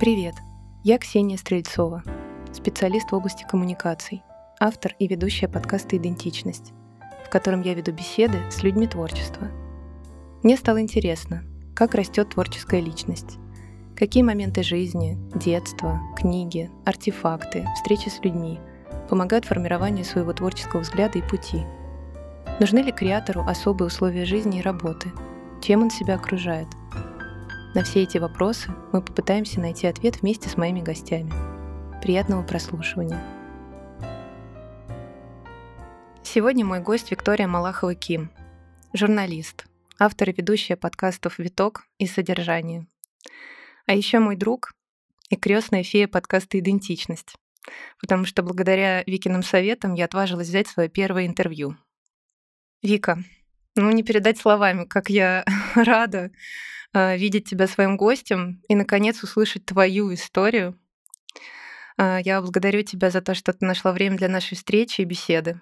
Привет! Я Ксения Стрельцова, специалист в области коммуникаций, автор и ведущая подкаста «Идентичность», в котором я веду беседы с людьми творчества. Мне стало интересно, как растет творческая личность, какие моменты жизни, детства, книги, артефакты, встречи с людьми помогают формированию своего творческого взгляда и пути. Нужны ли креатору особые условия жизни и работы? Чем он себя окружает? На все эти вопросы мы попытаемся найти ответ вместе с моими гостями. Приятного прослушивания. Сегодня мой гость Виктория Малахова-Ким, журналист, автор и ведущая подкастов «Виток» и «Содержание». А еще мой друг и крестная фея подкаста «Идентичность», потому что благодаря Викиным советам я отважилась взять свое первое интервью. Вика, ну не передать словами, как я рада видеть тебя своим гостем и, наконец, услышать твою историю. А, я благодарю тебя за то, что ты нашла время для нашей встречи и беседы.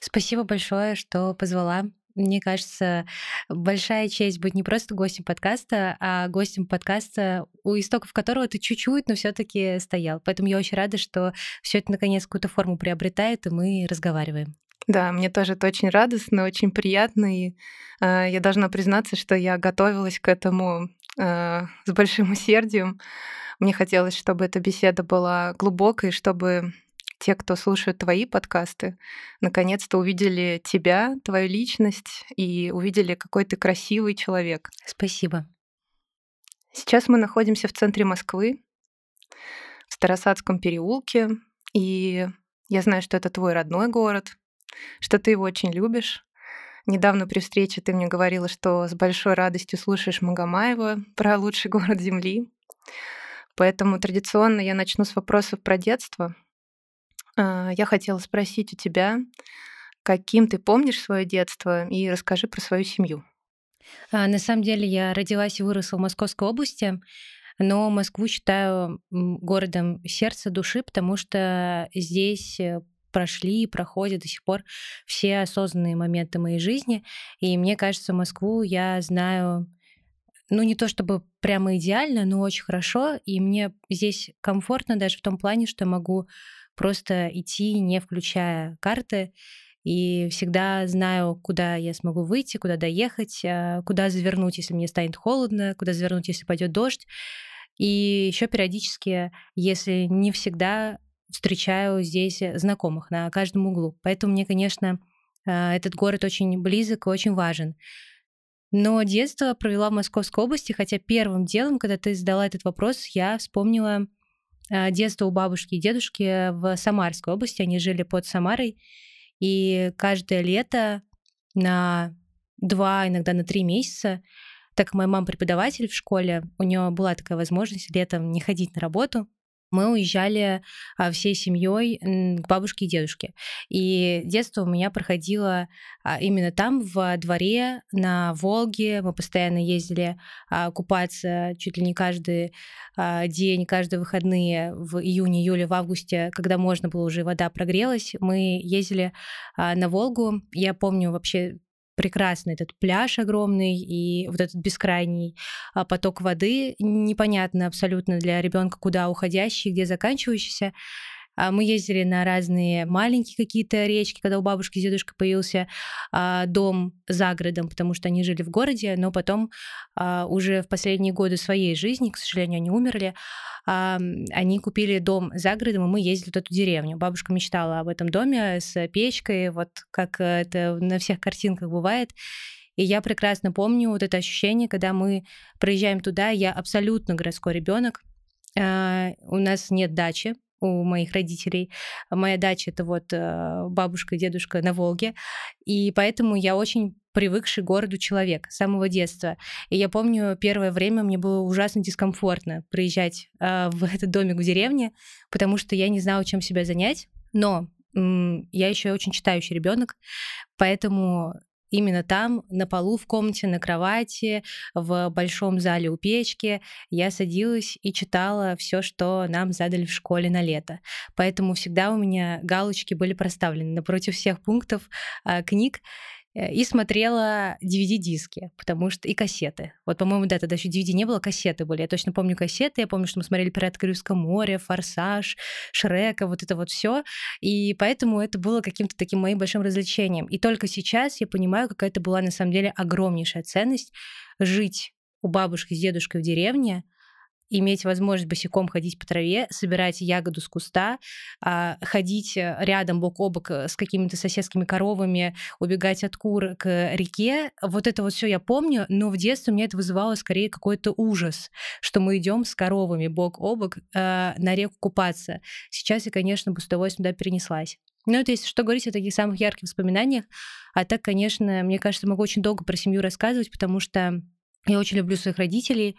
Спасибо большое, что позвала. Мне кажется, большая честь быть не просто гостем подкаста, а гостем подкаста, у истоков которого ты чуть-чуть, но все-таки стоял. Поэтому я очень рада, что все это наконец какую-то форму приобретает, и мы разговариваем. Да, мне тоже это очень радостно, очень приятно. И э, я должна признаться, что я готовилась к этому э, с большим усердием. Мне хотелось, чтобы эта беседа была глубокой, чтобы те, кто слушают твои подкасты, наконец-то увидели тебя, твою личность и увидели, какой ты красивый человек. Спасибо. Сейчас мы находимся в центре Москвы, в Старосадском переулке, и я знаю, что это твой родной город, что ты его очень любишь. Недавно при встрече ты мне говорила, что с большой радостью слушаешь Магомаева про лучший город Земли. Поэтому традиционно я начну с вопросов про детство. А, я хотела спросить у тебя, каким ты помнишь свое детство, и расскажи про свою семью. А, на самом деле я родилась и выросла в Московской области, но Москву считаю городом сердца, души, потому что здесь э, прошли и проходят до сих пор все осознанные моменты моей жизни. И мне кажется, Москву я знаю ну, не то чтобы прямо идеально, но очень хорошо, и мне здесь комфортно даже в том плане, что могу просто идти, не включая карты, и всегда знаю, куда я смогу выйти, куда доехать, а, куда завернуть, если мне станет холодно, куда завернуть, если пойдет дождь. И еще периодически, если не всегда встречаю здесь э, знакомых на каждом углу. Поэтому мне, конечно, а, этот город очень близок и очень важен. Но детство провела в Московской области, хотя первым делом, когда ты задала этот вопрос, я вспомнила а, детство у бабушки и дедушки в Самарской области. Они жили под Самарой. И каждое лето на два, иногда на три месяца, так как моя мама преподаватель в школе, у нее была такая возможность летом не ходить на работу, мы уезжали а, всей семьей к бабушке и дедушке. И детство у меня проходило а, именно там, в дворе, на Волге. Мы постоянно ездили а, купаться чуть ли не каждый день, каждые выходные в июне, июле, в августе, когда можно было уже, вода прогрелась. Мы ездили на Волгу. Я помню вообще прекрасный этот пляж огромный и вот этот бескрайний а, поток воды, непонятно абсолютно для ребенка, куда уходящий, где заканчивающийся. А, мы ездили на разные маленькие какие-то речки, когда у бабушки с дедушкой появился а, дом за городом, потому что они жили в городе, но потом а, уже в последние годы своей жизни, к сожалению, они умерли, они купили дом за городом, и мы ездили в эту деревню. Бабушка мечтала об этом доме с печкой, вот как это на всех картинках бывает. И я прекрасно помню вот это ощущение, когда мы проезжаем туда, я абсолютно городской ребенок, у нас нет дачи, у моих родителей. Моя дача это вот э, бабушка и дедушка на Волге. И поэтому я очень привыкший к городу человек с самого детства. И я помню, первое время мне было ужасно дискомфортно приезжать э, в этот домик в деревне, потому что я не знала, чем себя занять. Но я еще очень читающий ребенок, поэтому Именно там, на полу в комнате, на кровати, в большом зале у печки, я садилась и читала все, что нам задали в школе на лето. Поэтому всегда у меня галочки были проставлены напротив всех пунктов э, книг. Э, и смотрела DVD-диски, потому что и кассеты. Вот, по-моему, да, тогда еще DVD не было, кассеты были. Я точно помню кассеты, я помню, что мы смотрели «Пираты Карибского моря», «Форсаж», «Шрека», вот это вот все. И поэтому это было каким-то таким моим большим развлечением. И только сейчас я понимаю, какая это была на самом деле огромнейшая ценность жить у бабушки с дедушкой в деревне, иметь возможность босиком ходить по траве, собирать ягоду с куста, а, ходить э, рядом бок о бок э, с какими-то соседскими коровами, убегать от кур к реке. Вот это вот все я помню, но в детстве мне это вызывало скорее какой-то ужас, что мы идем с коровами бок о бок э, на реку купаться. Сейчас я, конечно, бы с удовольствием туда перенеслась. Ну, это если что говорить о таких самых ярких воспоминаниях. А так, конечно, мне кажется, могу очень долго про семью рассказывать, потому что я очень люблю своих родителей.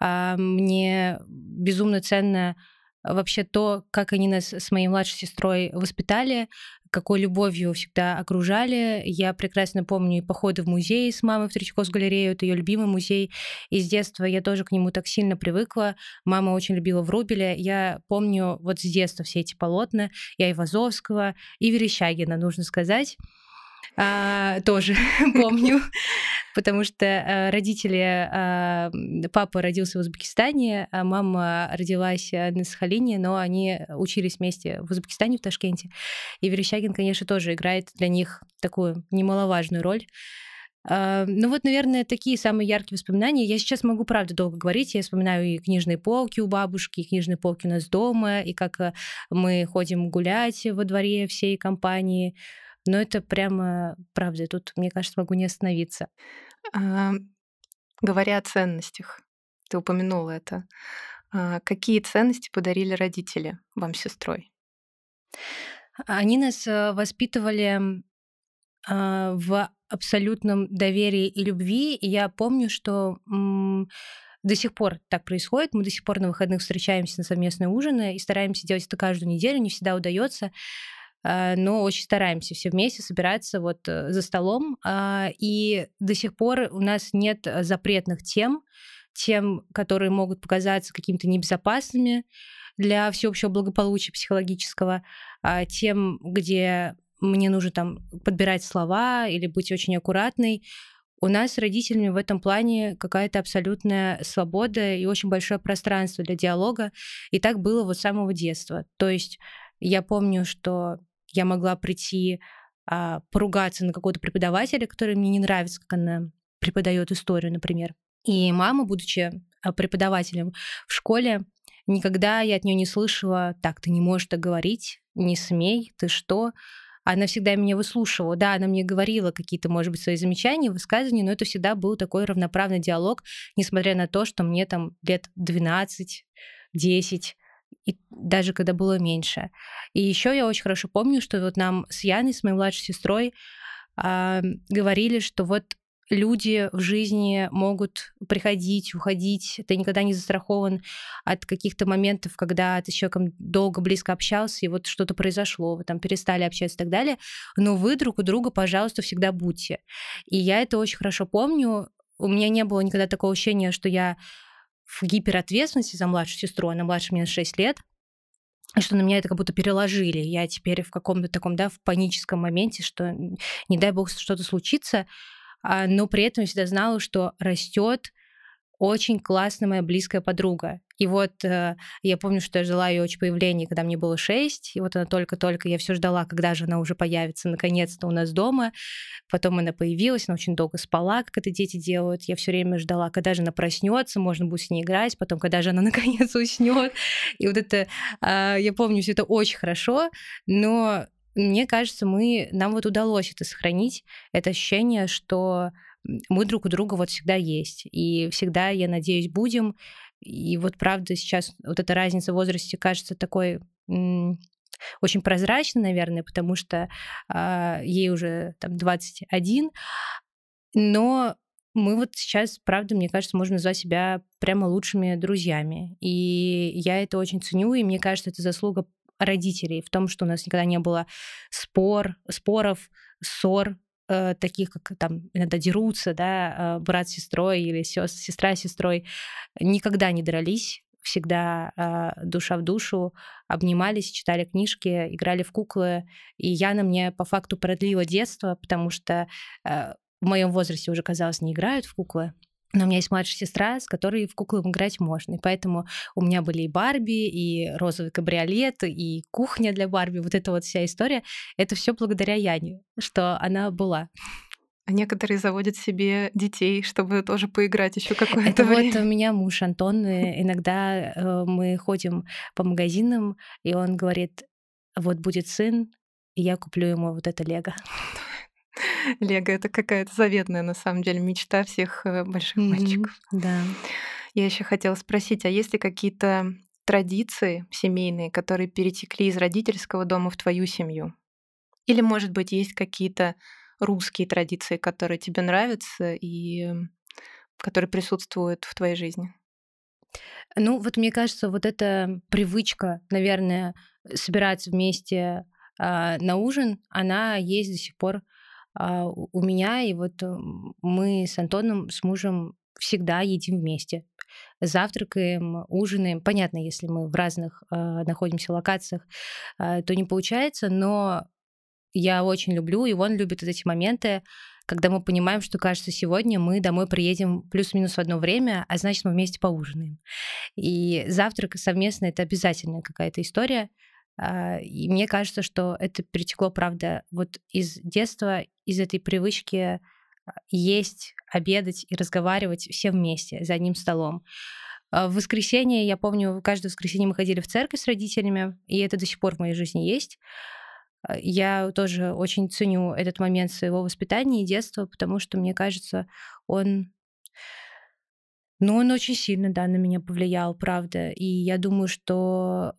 А, мне безумно ценно вообще то, как они нас с моей младшей сестрой воспитали, какой любовью всегда окружали. Я прекрасно помню и походы в музей с мамой в Третьяковскую галерею, это ее любимый музей. И с детства я тоже к нему так сильно привыкла. Мама очень любила Врубеля. Я помню вот с детства все эти полотна. Я и Вазовского, и Верещагина, нужно сказать а, тоже помню, потому что а, родители, а, папа родился в Узбекистане, а мама родилась э, на Сахалине, но они учились вместе в Узбекистане, в Ташкенте. И Верещагин, конечно, тоже играет для них такую немаловажную роль. Ну вот, наверное, такие самые яркие воспоминания. Я сейчас могу, правда, долго говорить. Я вспоминаю и книжные полки у бабушки, и книжные полки у нас дома, и как э, мы ходим гулять во дворе всей компании. Но это прямо правда. Тут, мне кажется, могу не остановиться. А, говоря о ценностях, ты упомянула это. А, какие ценности подарили родители вам с сестрой? Они нас э, воспитывали а, в абсолютном доверии и любви. И я помню, что до сих пор так происходит. Мы до сих пор на выходных встречаемся на совместные ужины и стараемся делать это каждую неделю. Не всегда удается. А, но очень стараемся все вместе собираться вот э, за столом. А, и до сих пор у нас нет запретных тем, тем, которые могут показаться какими-то небезопасными для всеобщего благополучия психологического, а, тем, где мне нужно там подбирать слова или быть очень аккуратной. У нас с родителями в этом плане какая-то абсолютная свобода и очень большое пространство для диалога. И так было вот с самого детства. То есть я помню, что я могла прийти а, поругаться на какого-то преподавателя, который мне не нравится, как она преподает историю, например. И мама, будучи а, преподавателем в школе, никогда я от нее не слышала, так, ты не можешь так говорить, не смей, ты что? Она всегда меня выслушивала. Да, она мне говорила какие-то, может быть, свои замечания, высказывания, но это всегда был такой равноправный диалог, несмотря на то, что мне там лет 12, 10, и даже когда было меньше. И еще я очень хорошо помню, что вот нам с Яной, с моей младшей сестрой, э, говорили, что вот люди в жизни могут приходить, уходить. Ты никогда не застрахован от каких-то моментов, когда ты с человеком долго, близко общался, и вот что-то произошло, вы там перестали общаться и так далее. Но вы друг у друга, пожалуйста, всегда будьте. И я это очень хорошо помню. У меня не было никогда такого ощущения, что я в гиперответственности за младшую сестру, она младше меня на 6 лет, что на меня это как будто переложили. Я теперь в каком-то таком, да, в паническом моменте, что не дай бог что-то случится, а, но при этом я всегда знала, что растет очень классная моя близкая подруга. И вот э, я помню, что я жила ее очень появления, когда мне было шесть, и вот она только-только, я все ждала, когда же она уже появится наконец-то у нас дома. Потом она появилась, она очень долго спала, как это дети делают. Я все время ждала, когда же она проснется, можно будет с ней играть, потом, когда же она наконец уснет. И вот это, э, я помню все это очень хорошо, но мне кажется, мы, нам вот удалось это сохранить, это ощущение, что мы друг у друга вот всегда есть. И всегда, я надеюсь, будем. И вот правда сейчас вот эта разница в возрасте кажется такой очень прозрачной, наверное, потому что э, ей уже там 21, но мы вот сейчас, правда, мне кажется, можно назвать себя прямо лучшими друзьями. И я это очень ценю, и мне кажется, это заслуга родителей в том, что у нас никогда не было спор, споров, ссор, э, таких, как там иногда дерутся, да, э, брат с сестрой или сестра с сестрой, никогда не дрались. всегда э, душа в душу, обнимались, читали книжки, играли в куклы. И Яна мне по факту продлила детство, потому что э, в моем возрасте уже, казалось, не играют в куклы. Но у меня есть младшая сестра, с которой в куклы играть можно. И поэтому у меня были и Барби, и розовый кабриолет, и кухня для Барби. Вот эта вот вся история. Это все благодаря Яне, что она была. А некоторые заводят себе детей, чтобы тоже поиграть еще какое-то Это время. вот у меня муж Антон. Иногда э, мы ходим по магазинам, и он говорит, вот будет сын, и я куплю ему вот это лего. Лего — это какая-то заветная, на самом деле, мечта всех э, больших mm-hmm. мальчиков. Да. Я еще хотела спросить, а есть ли какие-то традиции семейные, которые перетекли из родительского дома в твою семью? Или, может быть, есть какие-то русские традиции, которые тебе нравятся и которые присутствуют в твоей жизни? Ну, вот мне кажется, вот эта привычка, наверное, собираться вместе э, на ужин, она есть до сих пор у меня. И вот мы с Антоном, с мужем всегда едим вместе. Завтракаем, ужинаем. Понятно, если мы в разных э, находимся локациях, э, то не получается, но я очень люблю, и он любит вот эти моменты, когда мы понимаем, что, кажется, сегодня мы домой приедем плюс-минус в одно время, а значит, мы вместе поужинаем. И завтрак совместно — это обязательная какая-то история. А, и мне кажется, что это перетекло, правда, вот из детства, из этой привычки а, есть, обедать и разговаривать все вместе за одним столом. А, в воскресенье, я помню, каждое воскресенье мы ходили в церковь с родителями, и это до сих пор в моей жизни есть. Я тоже очень ценю этот момент своего воспитания и детства, потому что, мне кажется, он ну, он очень сильно, да, на меня повлиял, правда. И я думаю, что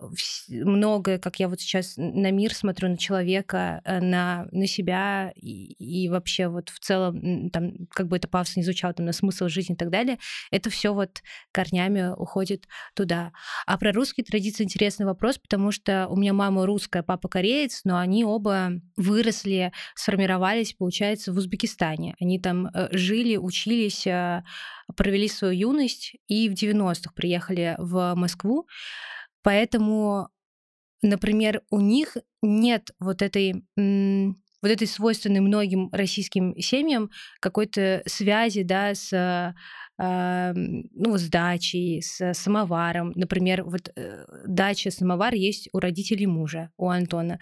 многое, как я вот сейчас на мир смотрю, на человека, э, на, на себя и, и вообще вот в целом, там, как бы это пафосно не звучало, там, на смысл жизни и так далее, это все вот корнями уходит туда. А про русские традиции интересный вопрос, потому что у меня мама русская, папа кореец, но они оба выросли, сформировались, получается, в Узбекистане. Они там э, жили, учились, э, провели свою юность и в 90-х приехали в Москву. Поэтому, например, у них нет вот этой вот этой свойственной многим российским семьям какой-то связи, да, с ну, с дачей, с самоваром. Например, вот э, дача, самовар есть у родителей мужа, у Антона.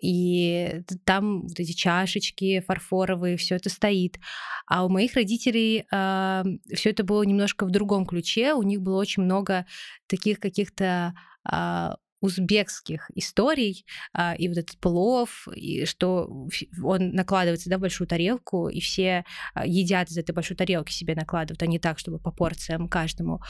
И там вот эти чашечки фарфоровые, все это стоит. А у моих родителей все это было немножко в другом ключе. У них было очень много таких каких-то а, узбекских историй, а, и вот этот плов, и что он накладывается да, в большую тарелку, и все а, едят из этой большой тарелки себе накладывают, а не так, чтобы по порциям каждому.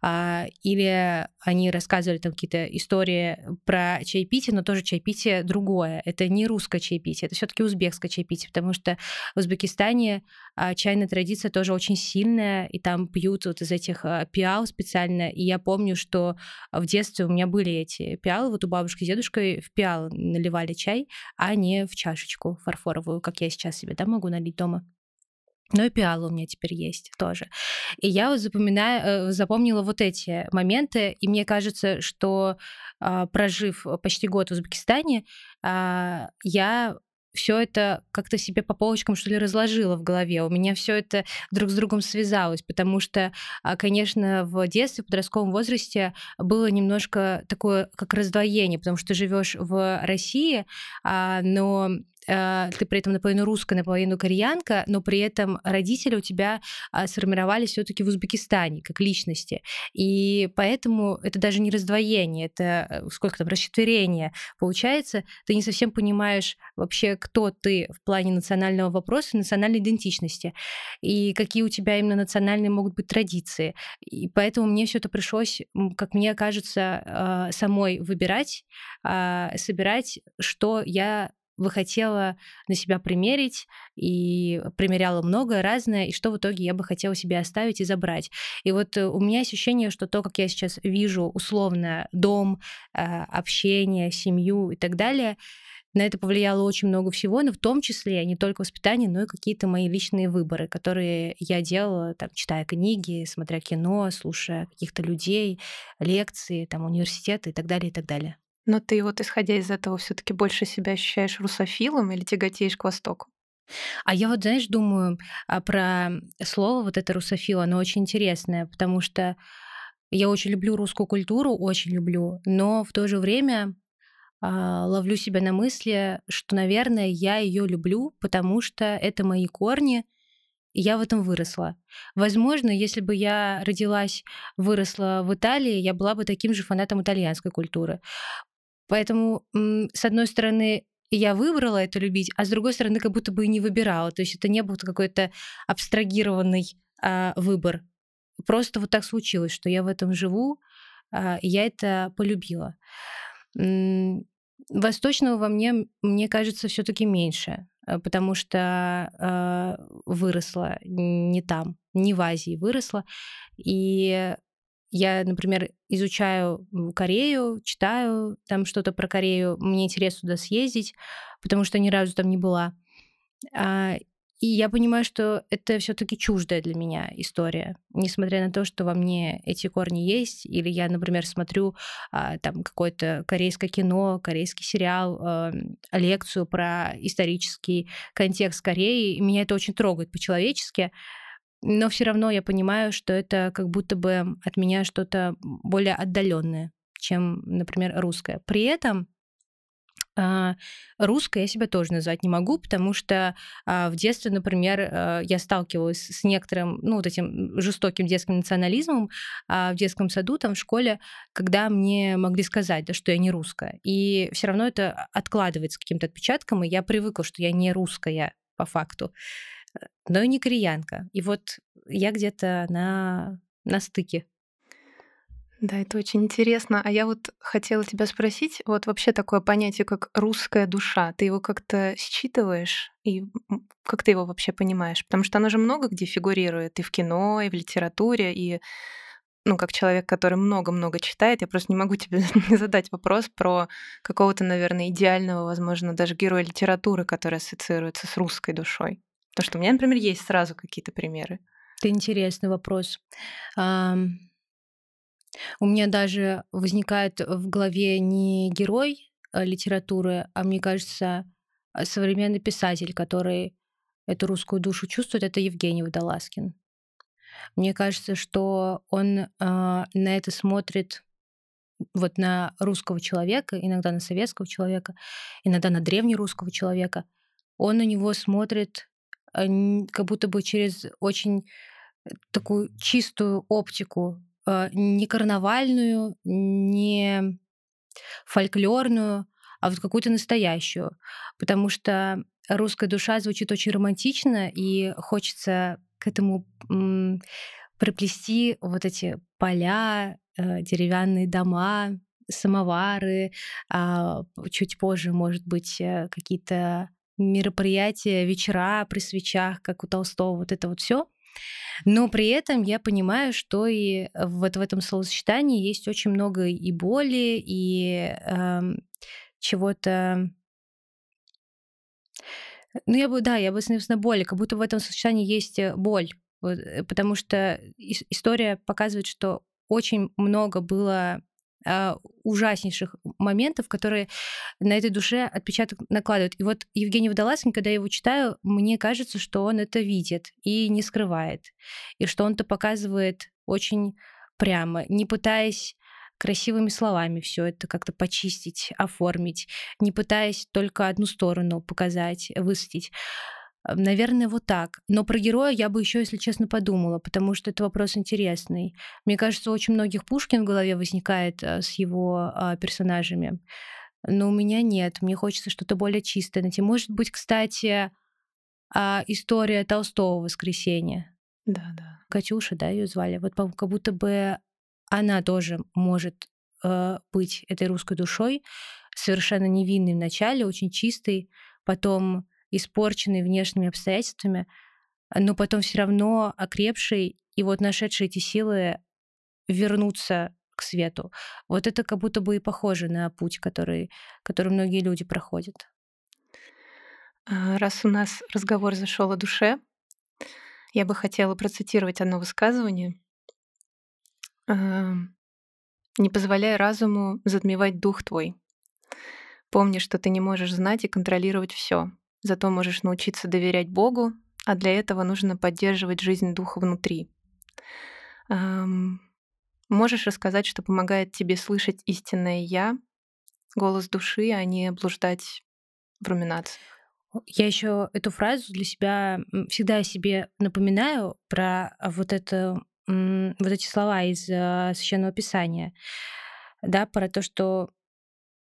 А, или они рассказывали там какие-то истории про чайпитие, но тоже чайпитие другое. Это не русское чайпитие, это все таки узбекское чайпитие, потому что в Узбекистане а, чайная традиция тоже очень сильная, и там пьют вот из этих а, пиал специально. И я помню, что в детстве у меня были эти пиалы, вот у бабушки с дедушкой в пиал наливали чай, а не в чашечку фарфоровую, как я сейчас себе да, могу налить дома. Но и пиалы у меня теперь есть тоже. И я вот запоминаю, э, запомнила вот эти моменты, и мне кажется, что а, прожив почти год в Узбекистане, я все это как-то себе по полочкам, что ли, разложила в голове. У меня все это друг с другом связалось, потому что, а, конечно, в детстве, в подростковом возрасте было немножко такое, как раздвоение, потому что живешь в России, а, но ты при этом наполовину русская, наполовину кореянка, но при этом родители у тебя а, сформировались все-таки в Узбекистане как личности. И поэтому это даже не раздвоение, это э, сколько там, расчетверение получается. Ты не совсем понимаешь вообще, кто ты в плане национального вопроса, национальной идентичности, и какие у тебя именно национальные могут быть традиции. И поэтому мне все это пришлось, как мне кажется, а, самой выбирать, а, собирать, что я бы хотела на себя примерить, и примеряла многое разное, и что в итоге я бы хотела себе оставить и забрать. И вот э, у меня ощущение, что то, как я сейчас вижу условно дом, э, общение, семью и так далее, на это повлияло очень много всего, но в том числе не только воспитание, но и какие-то мои личные выборы, которые я делала, там, читая книги, смотря кино, слушая каких-то людей, лекции, там, университеты и так далее, и так далее. Но ты вот, исходя из этого, все таки больше себя ощущаешь русофилом или тяготеешь к Востоку? А я вот, знаешь, думаю а, про слово вот это русофил, оно очень интересное, потому что я очень люблю русскую культуру, очень люблю, но в то же время а, ловлю себя на мысли, что, наверное, я ее люблю, потому что это мои корни, и я в этом выросла. Возможно, если бы я родилась, выросла в Италии, я была бы таким же фанатом итальянской культуры. Поэтому, с одной стороны, я выбрала это любить, а с другой стороны, как будто бы и не выбирала. То есть это не был какой-то абстрагированный а, выбор. Просто вот так случилось, что я в этом живу, а, и я это полюбила. Восточного во мне, мне кажется, все-таки меньше, э, потому что э, выросла не там, не в Азии выросла. И я, например, изучаю Корею, читаю там что-то про Корею, мне интересно туда съездить, потому что ни разу там не была. А, и я понимаю, что это все-таки чуждая для меня история, несмотря на то, что во мне эти корни есть. Или я, например, смотрю а, там какое-то корейское кино, корейский сериал, а, лекцию про исторический контекст Кореи, и меня это очень трогает по-человечески. Но все равно я понимаю, что это как будто бы от меня что-то более отдаленное, чем, например, русское. При этом а, русской я себя тоже назвать не могу, потому что а, в детстве, например, а, я сталкивалась с некоторым, ну, вот этим жестоким детским национализмом в детском саду, там, в школе, когда мне могли сказать, да, что я не русская. И все равно это откладывается каким-то отпечатком, и я привыкла, что я не русская по факту, но и не кореянка. И вот я где-то на, на стыке да, это очень интересно. А я вот хотела тебя спросить, вот вообще такое понятие, как русская душа, ты его как-то считываешь и как ты его вообще понимаешь? Потому что оно же много где фигурирует и в кино, и в литературе, и ну, как человек, который много-много читает, я просто не могу тебе не задать вопрос про какого-то, наверное, идеального, возможно, даже героя литературы, который ассоциируется с русской душой. Потому что у меня, например, есть сразу какие-то примеры. Это интересный вопрос. У меня даже возникает в голове не герой э, литературы, а мне кажется, а, современный писатель, который эту русскую душу чувствует, это Евгений Водолазкин. Мне кажется, что он э, на это смотрит вот на русского человека, иногда на советского человека, иногда на древнерусского человека. Он на него смотрит как будто бы через очень э, такую чистую оптику Э, не карнавальную, не фольклорную, а вот какую-то настоящую. Потому что русская душа звучит очень романтично, и хочется к этому приплести вот эти поля, э, деревянные дома, самовары, а чуть позже, может быть, э, какие-то мероприятия, вечера при свечах, как у Толстого, вот это вот все. Но при этом я понимаю, что и вот в этом словосочетании есть очень много и боли, и э, чего-то ну, я бы, да, я бы, собственно, боли, как будто в этом сочетании есть э, боль, э, потому что история показывает, что очень много было ужаснейших моментов, которые на этой душе отпечаток накладывают. И вот Евгений Водолазкин, когда я его читаю, мне кажется, что он это видит и не скрывает. И что он это показывает очень прямо, не пытаясь красивыми словами все это как-то почистить, оформить, не пытаясь только одну сторону показать, высветить. Наверное, вот так. Но про героя я бы еще, если честно, подумала, потому что это вопрос интересный. Мне кажется, очень многих Пушкин в голове возникает э, с его а, персонажами. Но у меня нет. Мне хочется что-то более чистое найти. Может быть, кстати, а, история Толстого «Воскресенье». Да, да. Катюша, да, ее звали. Вот как будто бы она тоже может э, быть этой русской душой, совершенно невинной в начале, очень чистой, потом испорченный внешними обстоятельствами, но потом все равно окрепший и вот нашедший эти силы вернуться к свету. Вот это как будто бы и похоже на путь, который, который многие люди проходят. А, раз у нас разговор зашел о душе, я бы хотела процитировать одно высказывание. «Не позволяй разуму затмевать дух твой. Помни, что ты не можешь знать и контролировать все, зато можешь научиться доверять Богу, а для этого нужно поддерживать жизнь духа внутри. Можешь рассказать, что помогает тебе слышать истинное «я», голос души, а не блуждать в руминациях? Я еще эту фразу для себя всегда себе напоминаю про вот это вот эти слова из э, священного писания, да, про то, что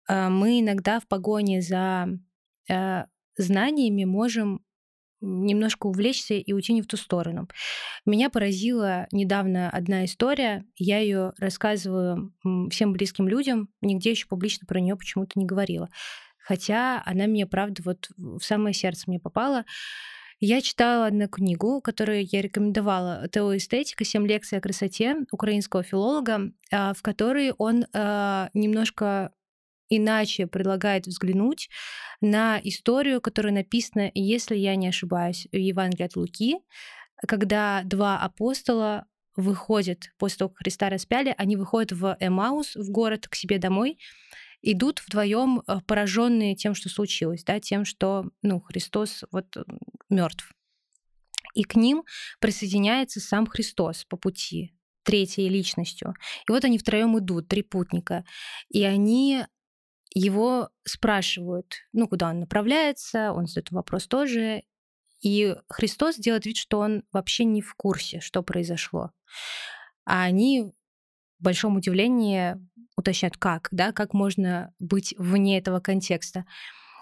э, мы иногда в погоне за э, знаниями можем немножко увлечься и уйти не в ту сторону. Меня поразила недавно одна история. Я ее рассказываю всем близким людям, нигде еще публично про нее почему-то не говорила. Хотя она мне, правда, вот в самое сердце мне попала. Я читала одну книгу, которую я рекомендовала. «Теоэстетика. Семь лекций о красоте» украинского филолога, а, в которой он а, немножко иначе предлагает взглянуть на историю, которая написана, если я не ошибаюсь, в Евангелии от Луки, когда два апостола выходят после того, как Христа распяли, они выходят в Эмаус, в город, к себе домой, идут вдвоем э, пораженные тем, что случилось, да, тем, что ну, Христос вот мертв. И к ним присоединяется сам Христос по пути, третьей личностью. И вот они втроем идут, три путника. И они его спрашивают, ну, куда он направляется, он задает вопрос тоже, и Христос делает вид, что он вообще не в курсе, что произошло. А они в большом удивлении уточняют, как, да, как можно быть вне этого контекста.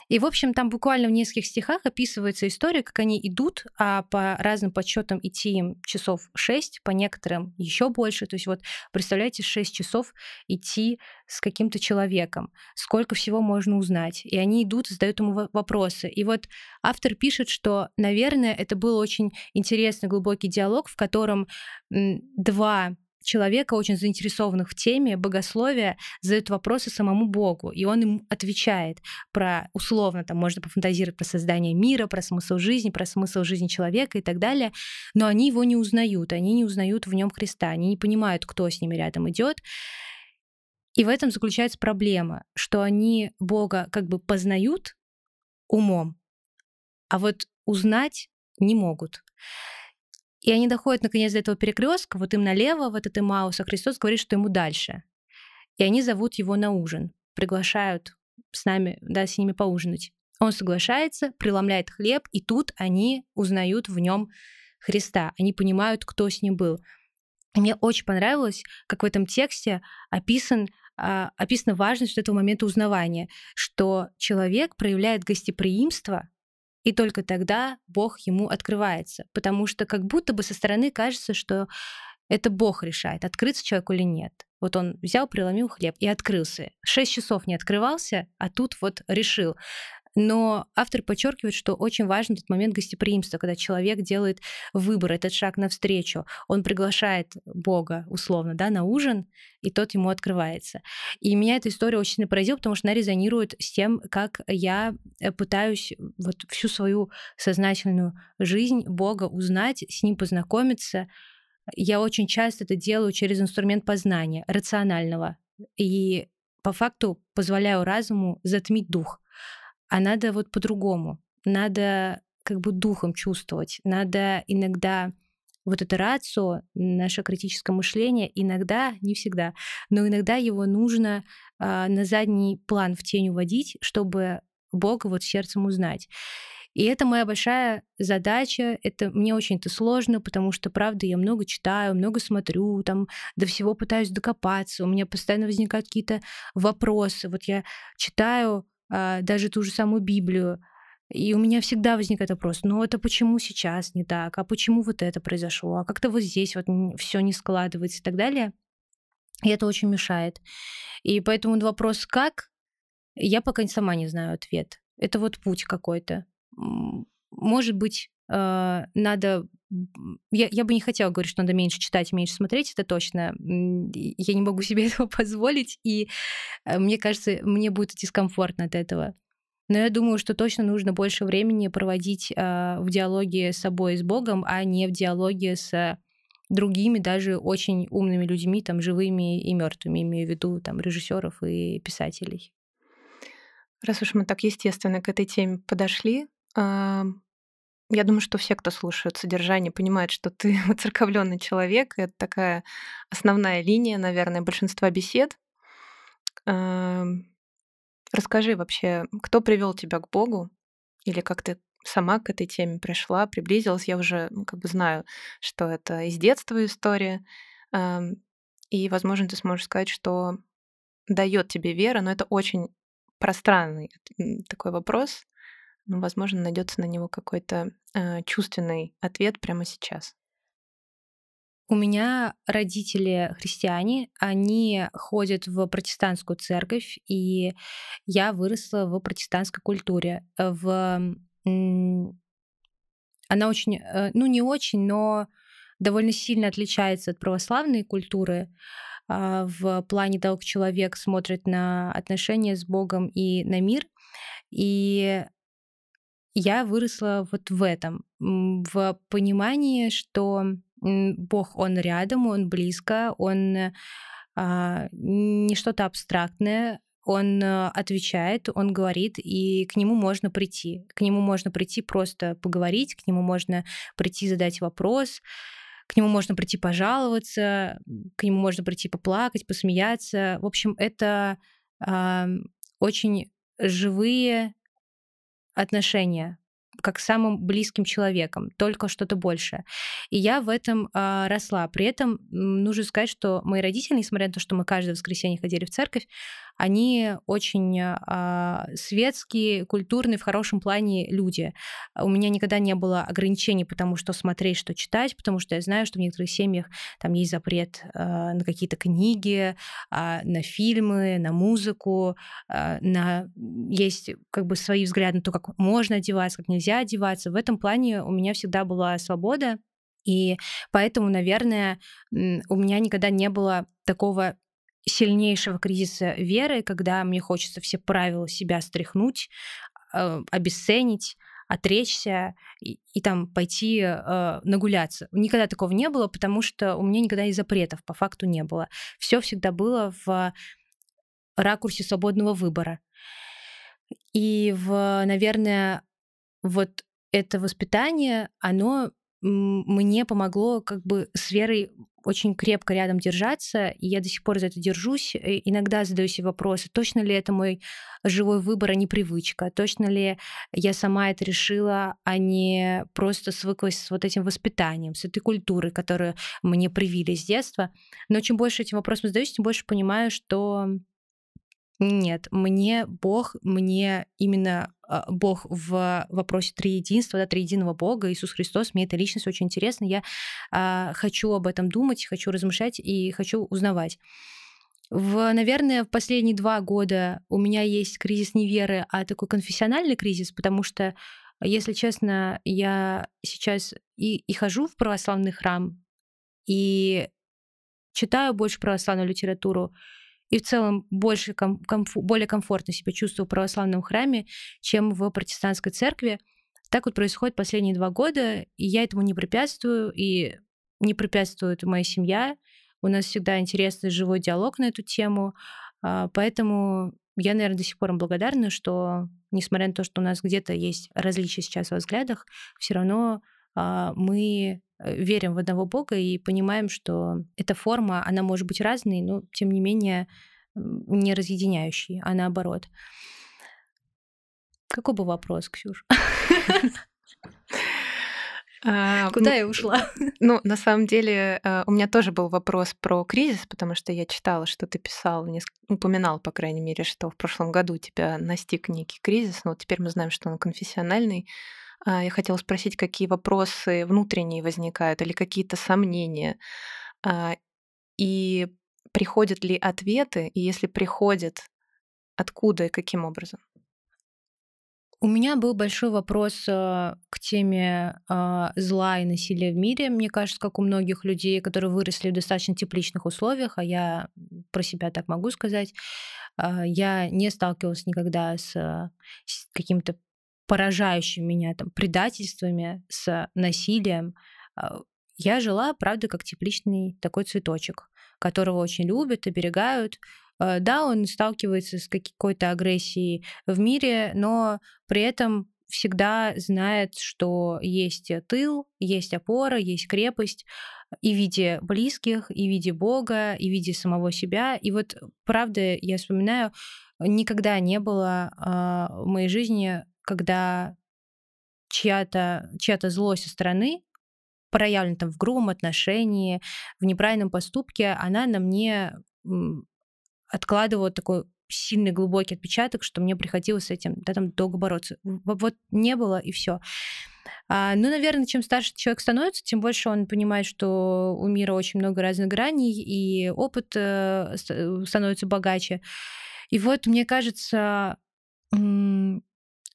И, в общем, там буквально в нескольких стихах описывается история, как они идут, а по разным подсчетам идти им часов 6, по некоторым еще больше. То есть вот представляете, 6 часов идти с каким-то человеком. Сколько всего можно узнать. И они идут, задают ему вопросы. И вот автор пишет, что, наверное, это был очень интересный глубокий диалог, в котором два человека, очень заинтересованных в теме богословия, задают вопросы самому Богу, и он им отвечает про, условно, там можно пофантазировать про создание мира, про смысл жизни, про смысл жизни человека и так далее, но они его не узнают, они не узнают в нем Христа, они не понимают, кто с ними рядом идет. И в этом заключается проблема, что они Бога как бы познают умом, а вот узнать не могут. И они доходят наконец до этого перекрестка, вот им налево, в этот Имаус, а Христос говорит, что ему дальше. И они зовут его на ужин, приглашают с нами, да, с ними поужинать. Он соглашается, преломляет хлеб, и тут они узнают в нем Христа. Они понимают, кто с ним был. И мне очень понравилось, как в этом тексте описан, а, описана важность этого момента узнавания, что человек проявляет гостеприимство и только тогда Бог ему открывается. Потому что как будто бы со стороны кажется, что это Бог решает, открыться человеку или нет. Вот он взял, преломил хлеб и открылся. Шесть часов не открывался, а тут вот решил. Но автор подчеркивает, что очень важен этот момент гостеприимства, когда человек делает выбор, этот шаг навстречу. Он приглашает Бога, условно, да, на ужин, и тот ему открывается. И меня эта история очень сильно поразила, потому что она резонирует с тем, как я э, пытаюсь вот всю свою сознательную жизнь Бога узнать, с ним познакомиться. Я очень часто это делаю через инструмент познания, рационального. И по факту позволяю разуму затмить дух а надо вот по-другому. Надо как бы духом чувствовать. Надо иногда вот это рацио, наше критическое мышление, иногда, не всегда, но иногда его нужно э, на задний план в тень уводить, чтобы Бога вот сердцем узнать. И это моя большая задача. Это мне очень это сложно, потому что, правда, я много читаю, много смотрю, там до всего пытаюсь докопаться. У меня постоянно возникают какие-то вопросы. Вот я читаю даже ту же самую Библию. И у меня всегда возникает вопрос, ну это почему сейчас не так, а почему вот это произошло, а как-то вот здесь вот все не складывается и так далее. И это очень мешает. И поэтому вопрос «как?» я пока сама не знаю ответ. Это вот путь какой-то. Может быть, а, надо... Я, я бы не хотела говорить, что надо меньше читать, меньше смотреть, это точно. Я не могу себе этого позволить, и э, мне кажется, мне будет дискомфортно от этого. Но я думаю, что точно нужно больше времени проводить э, в диалоге с собой и с Богом, а не в диалоге с другими, даже очень умными людьми, там, живыми и мертвыми, имею в виду там режиссеров и писателей. Раз уж мы так естественно к этой теме подошли, я думаю, что все, кто слушает содержание, понимают, что ты церковленный человек. Это такая основная линия, наверное, большинства бесед. Э, Расскажи вообще, кто привел тебя к Богу? Или как ты сама к этой теме пришла, приблизилась? Я уже ну, как бы знаю, что это из детства история. И, возможно, ты сможешь сказать, что дает тебе вера, но это очень пространный такой вопрос. Но, возможно, найдется на него какой-то э, чувственный ответ прямо сейчас. У меня родители христиане, они ходят в протестантскую церковь, и я выросла в протестантской культуре. В... Она очень, э, ну не очень, но довольно сильно отличается от православной культуры а, в плане того, как человек смотрит на отношения с Богом и на мир. И я выросла вот в этом, в понимании, что Бог, Он рядом, Он близко, Он а, не что-то абстрактное, он отвечает, он говорит, и к нему можно прийти. К нему можно прийти просто поговорить, к нему можно прийти задать вопрос, к нему можно прийти пожаловаться, к нему можно прийти поплакать, посмеяться. В общем, это э, очень живые отношения, как самым близким человеком, только что-то большее. И я в этом э, росла. При этом нужно сказать, что мои родители, несмотря на то, что мы каждое воскресенье ходили в церковь, они очень э, светские, культурные, в хорошем плане люди. У меня никогда не было ограничений, потому что смотреть, что читать, потому что я знаю, что в некоторых семьях там есть запрет э, на какие-то книги, э, на фильмы, на музыку, э, на есть как бы свои взгляды на то, как можно одеваться, как нельзя одеваться. В этом плане у меня всегда была свобода, и поэтому, наверное, у меня никогда не было такого сильнейшего кризиса веры, когда мне хочется все правила себя стряхнуть, э, обесценить, отречься и, и там пойти э, нагуляться. Никогда такого не было, потому что у меня никогда и запретов по факту не было. Все всегда было в ракурсе свободного выбора. И в, наверное, вот это воспитание, оно мне помогло как бы с верой очень крепко рядом держаться, и я до сих пор за это держусь. И иногда задаю себе вопросы, точно ли это мой живой выбор, а не привычка, точно ли я сама это решила, а не просто свыклась с вот этим воспитанием, с этой культурой, которую мне привили с детства. Но чем больше этим вопросом задаюсь, тем больше понимаю, что нет, мне Бог, мне именно Бог в вопросе триединства, да, триединого Бога, Иисус Христос, мне эта личность очень интересна. Я а, хочу об этом думать, хочу размышлять и хочу узнавать. В, наверное, в последние два года у меня есть кризис не веры, а такой конфессиональный кризис, потому что, если честно, я сейчас и, и хожу в православный храм, и читаю больше православную литературу, и в целом больше ком- комфу- более комфортно себя чувствую в православном храме, чем в протестантской церкви. Так вот происходит последние два года, и я этому не препятствую, и не препятствует моя семья. У нас всегда интересный живой диалог на эту тему, а, поэтому я, наверное, до сих пор им благодарна, что, несмотря на то, что у нас где-то есть различия сейчас во взглядах, все равно мы э, верим в одного Бога и понимаем, что эта форма, она может быть разной, но тем не менее не разъединяющей, а наоборот. Какой был вопрос, Ксюш? А, Куда я ушла? Ну, на самом деле, э, у меня тоже был вопрос про кризис, потому что я читала, что ты писал, упоминал, по крайней мере, что в прошлом году тебя настиг некий кризис, но теперь мы знаем, что он конфессиональный. А, я хотела спросить, какие вопросы внутренние возникают или какие-то сомнения. А, и приходят ли ответы, и если приходят, откуда и каким образом? У меня был большой вопрос э, к теме э, зла и насилия в мире. Мне кажется, как у многих людей, которые выросли в достаточно тепличных условиях, а я про себя так могу сказать. А, я не сталкивалась никогда с, с каким-то поражающим меня там предательствами, с насилием. А, я жила, правда, как тепличный такой цветочек, которого очень любят, оберегают. А, да, он сталкивается с какой-то агрессией в мире, но при этом всегда знает, что есть тыл, есть опора, есть крепость и в виде близких, и в виде Бога, и в виде самого себя. И вот, правда, я вспоминаю, никогда не было э, в моей жизни, когда чья-то чья злость со стороны проявлена там в грубом отношении, в неправильном поступке, она на мне откладывала такой сильный глубокий отпечаток, что мне приходилось с этим да, там долго бороться. Вот не было и все. А, ну, наверное, чем старше человек становится, тем больше он понимает, что у мира очень много разных граней, и опыт э, э становится богаче. И вот, мне кажется,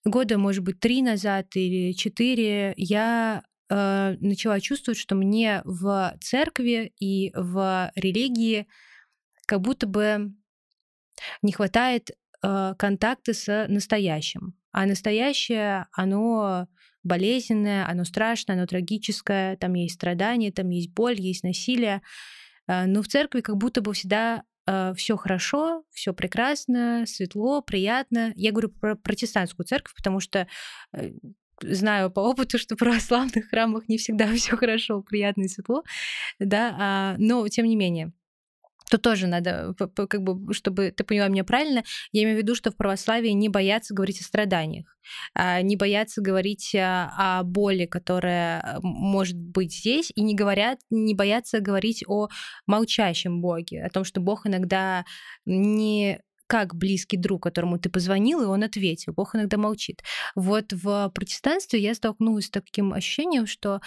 года, может быть, три назад или четыре я э, начала чувствовать, что мне в церкви и в религии как будто бы не хватает э, контакта с настоящим. А настоящее, оно болезненное, оно страшное, оно трагическое, там есть страдания, там есть боль, есть насилие. Э, но в церкви как будто бы всегда э, все хорошо, все прекрасно, светло, приятно. Я говорю про протестантскую церковь, потому что э, знаю по опыту, что в православных храмах не всегда все хорошо, приятно и светло, да, а, но тем не менее то тоже надо, как бы, чтобы ты поняла меня правильно, я имею в виду, что в православии не боятся говорить о страданиях, а, не боятся говорить о боли, которая может быть здесь, и не говорят, не боятся говорить о молчащем Боге, о том, что Бог иногда не как близкий друг, которому ты позвонил, и он ответил. Бог иногда молчит. Вот в протестанстве я столкнулась с таким ощущением, что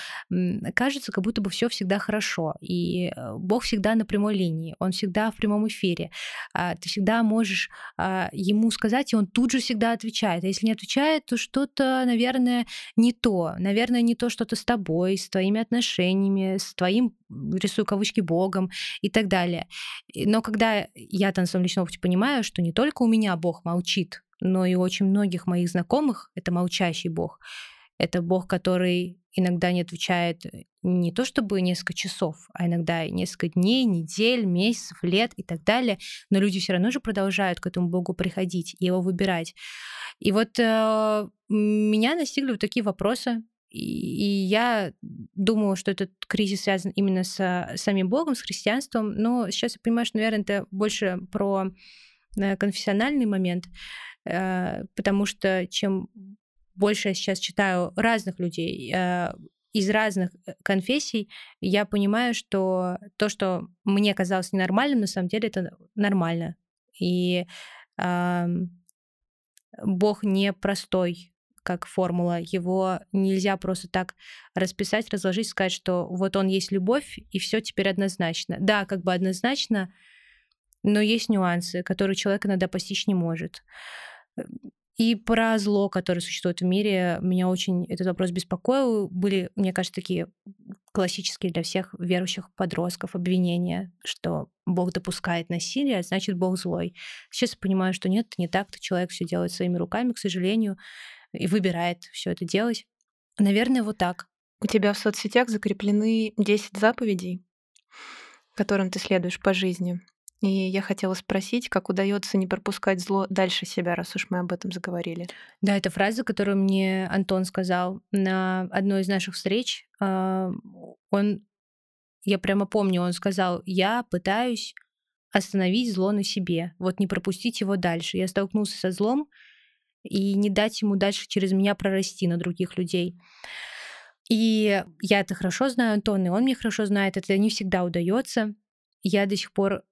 кажется, как будто бы все всегда хорошо, и э, Бог всегда на прямой линии, он всегда в прямом эфире. А, ты всегда можешь а, ему сказать, и он тут же всегда отвечает. А если не отвечает, то что-то, наверное, не то. Наверное, не то что-то с тобой, с твоими отношениями, с твоим рисую кавычки Богом и так далее. Но когда я своем личном опыте понимаю, что не только у меня Бог молчит, но и у очень многих моих знакомых это молчащий Бог. Это Бог, который иногда не отвечает не то чтобы несколько часов, а иногда несколько дней, недель, месяцев, лет и так далее. Но люди все равно же продолжают к этому Богу приходить и его выбирать. И вот э, меня настигли вот такие вопросы. И я думала, что этот кризис связан именно с самим Богом, с христианством, но сейчас я понимаю, что, наверное, это больше про э, конфессиональный момент, э, потому что чем больше я сейчас читаю разных людей э, из разных конфессий, я понимаю, что то, что мне казалось ненормальным, на самом деле это нормально. И э, Бог не простой как формула. Его нельзя просто так расписать, разложить, сказать, что вот он есть любовь, и все теперь однозначно. Да, как бы однозначно, но есть нюансы, которые человек иногда постичь не может. И про зло, которое существует в мире, меня очень этот вопрос беспокоил. Были, мне кажется, такие классические для всех верующих подростков обвинения, что Бог допускает насилие, а значит Бог злой. Сейчас я понимаю, что нет, не так, то человек все делает своими руками, к сожалению и выбирает все это делать. Наверное, вот так. У тебя в соцсетях закреплены 10 заповедей, которым ты следуешь по жизни. И я хотела спросить, как удается не пропускать зло дальше себя, раз уж мы об этом заговорили. Да, это фраза, которую мне Антон сказал на одной из наших встреч. А, он, я прямо помню, он сказал, я пытаюсь остановить зло на себе, вот не пропустить его дальше. Я столкнулся со злом, и не дать ему дальше через меня прорасти на других людей. И я это хорошо знаю, Антон, и он мне хорошо знает, это не всегда удается. Я до сих пор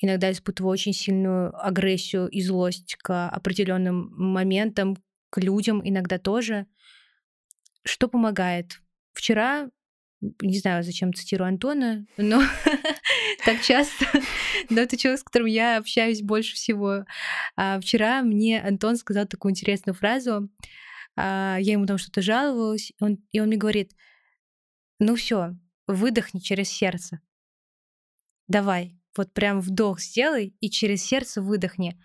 иногда испытываю очень сильную агрессию и злость к определенным моментам, к людям иногда тоже. Что помогает? Вчера не знаю, зачем цитирую Антона, но так часто, но это человек, с которым я общаюсь больше всего. А вчера мне Антон сказал такую интересную фразу, а, я ему там что-то жаловалась, и он мне говорит, ну все, выдохни через сердце. Давай, вот прям вдох сделай и через сердце выдохни.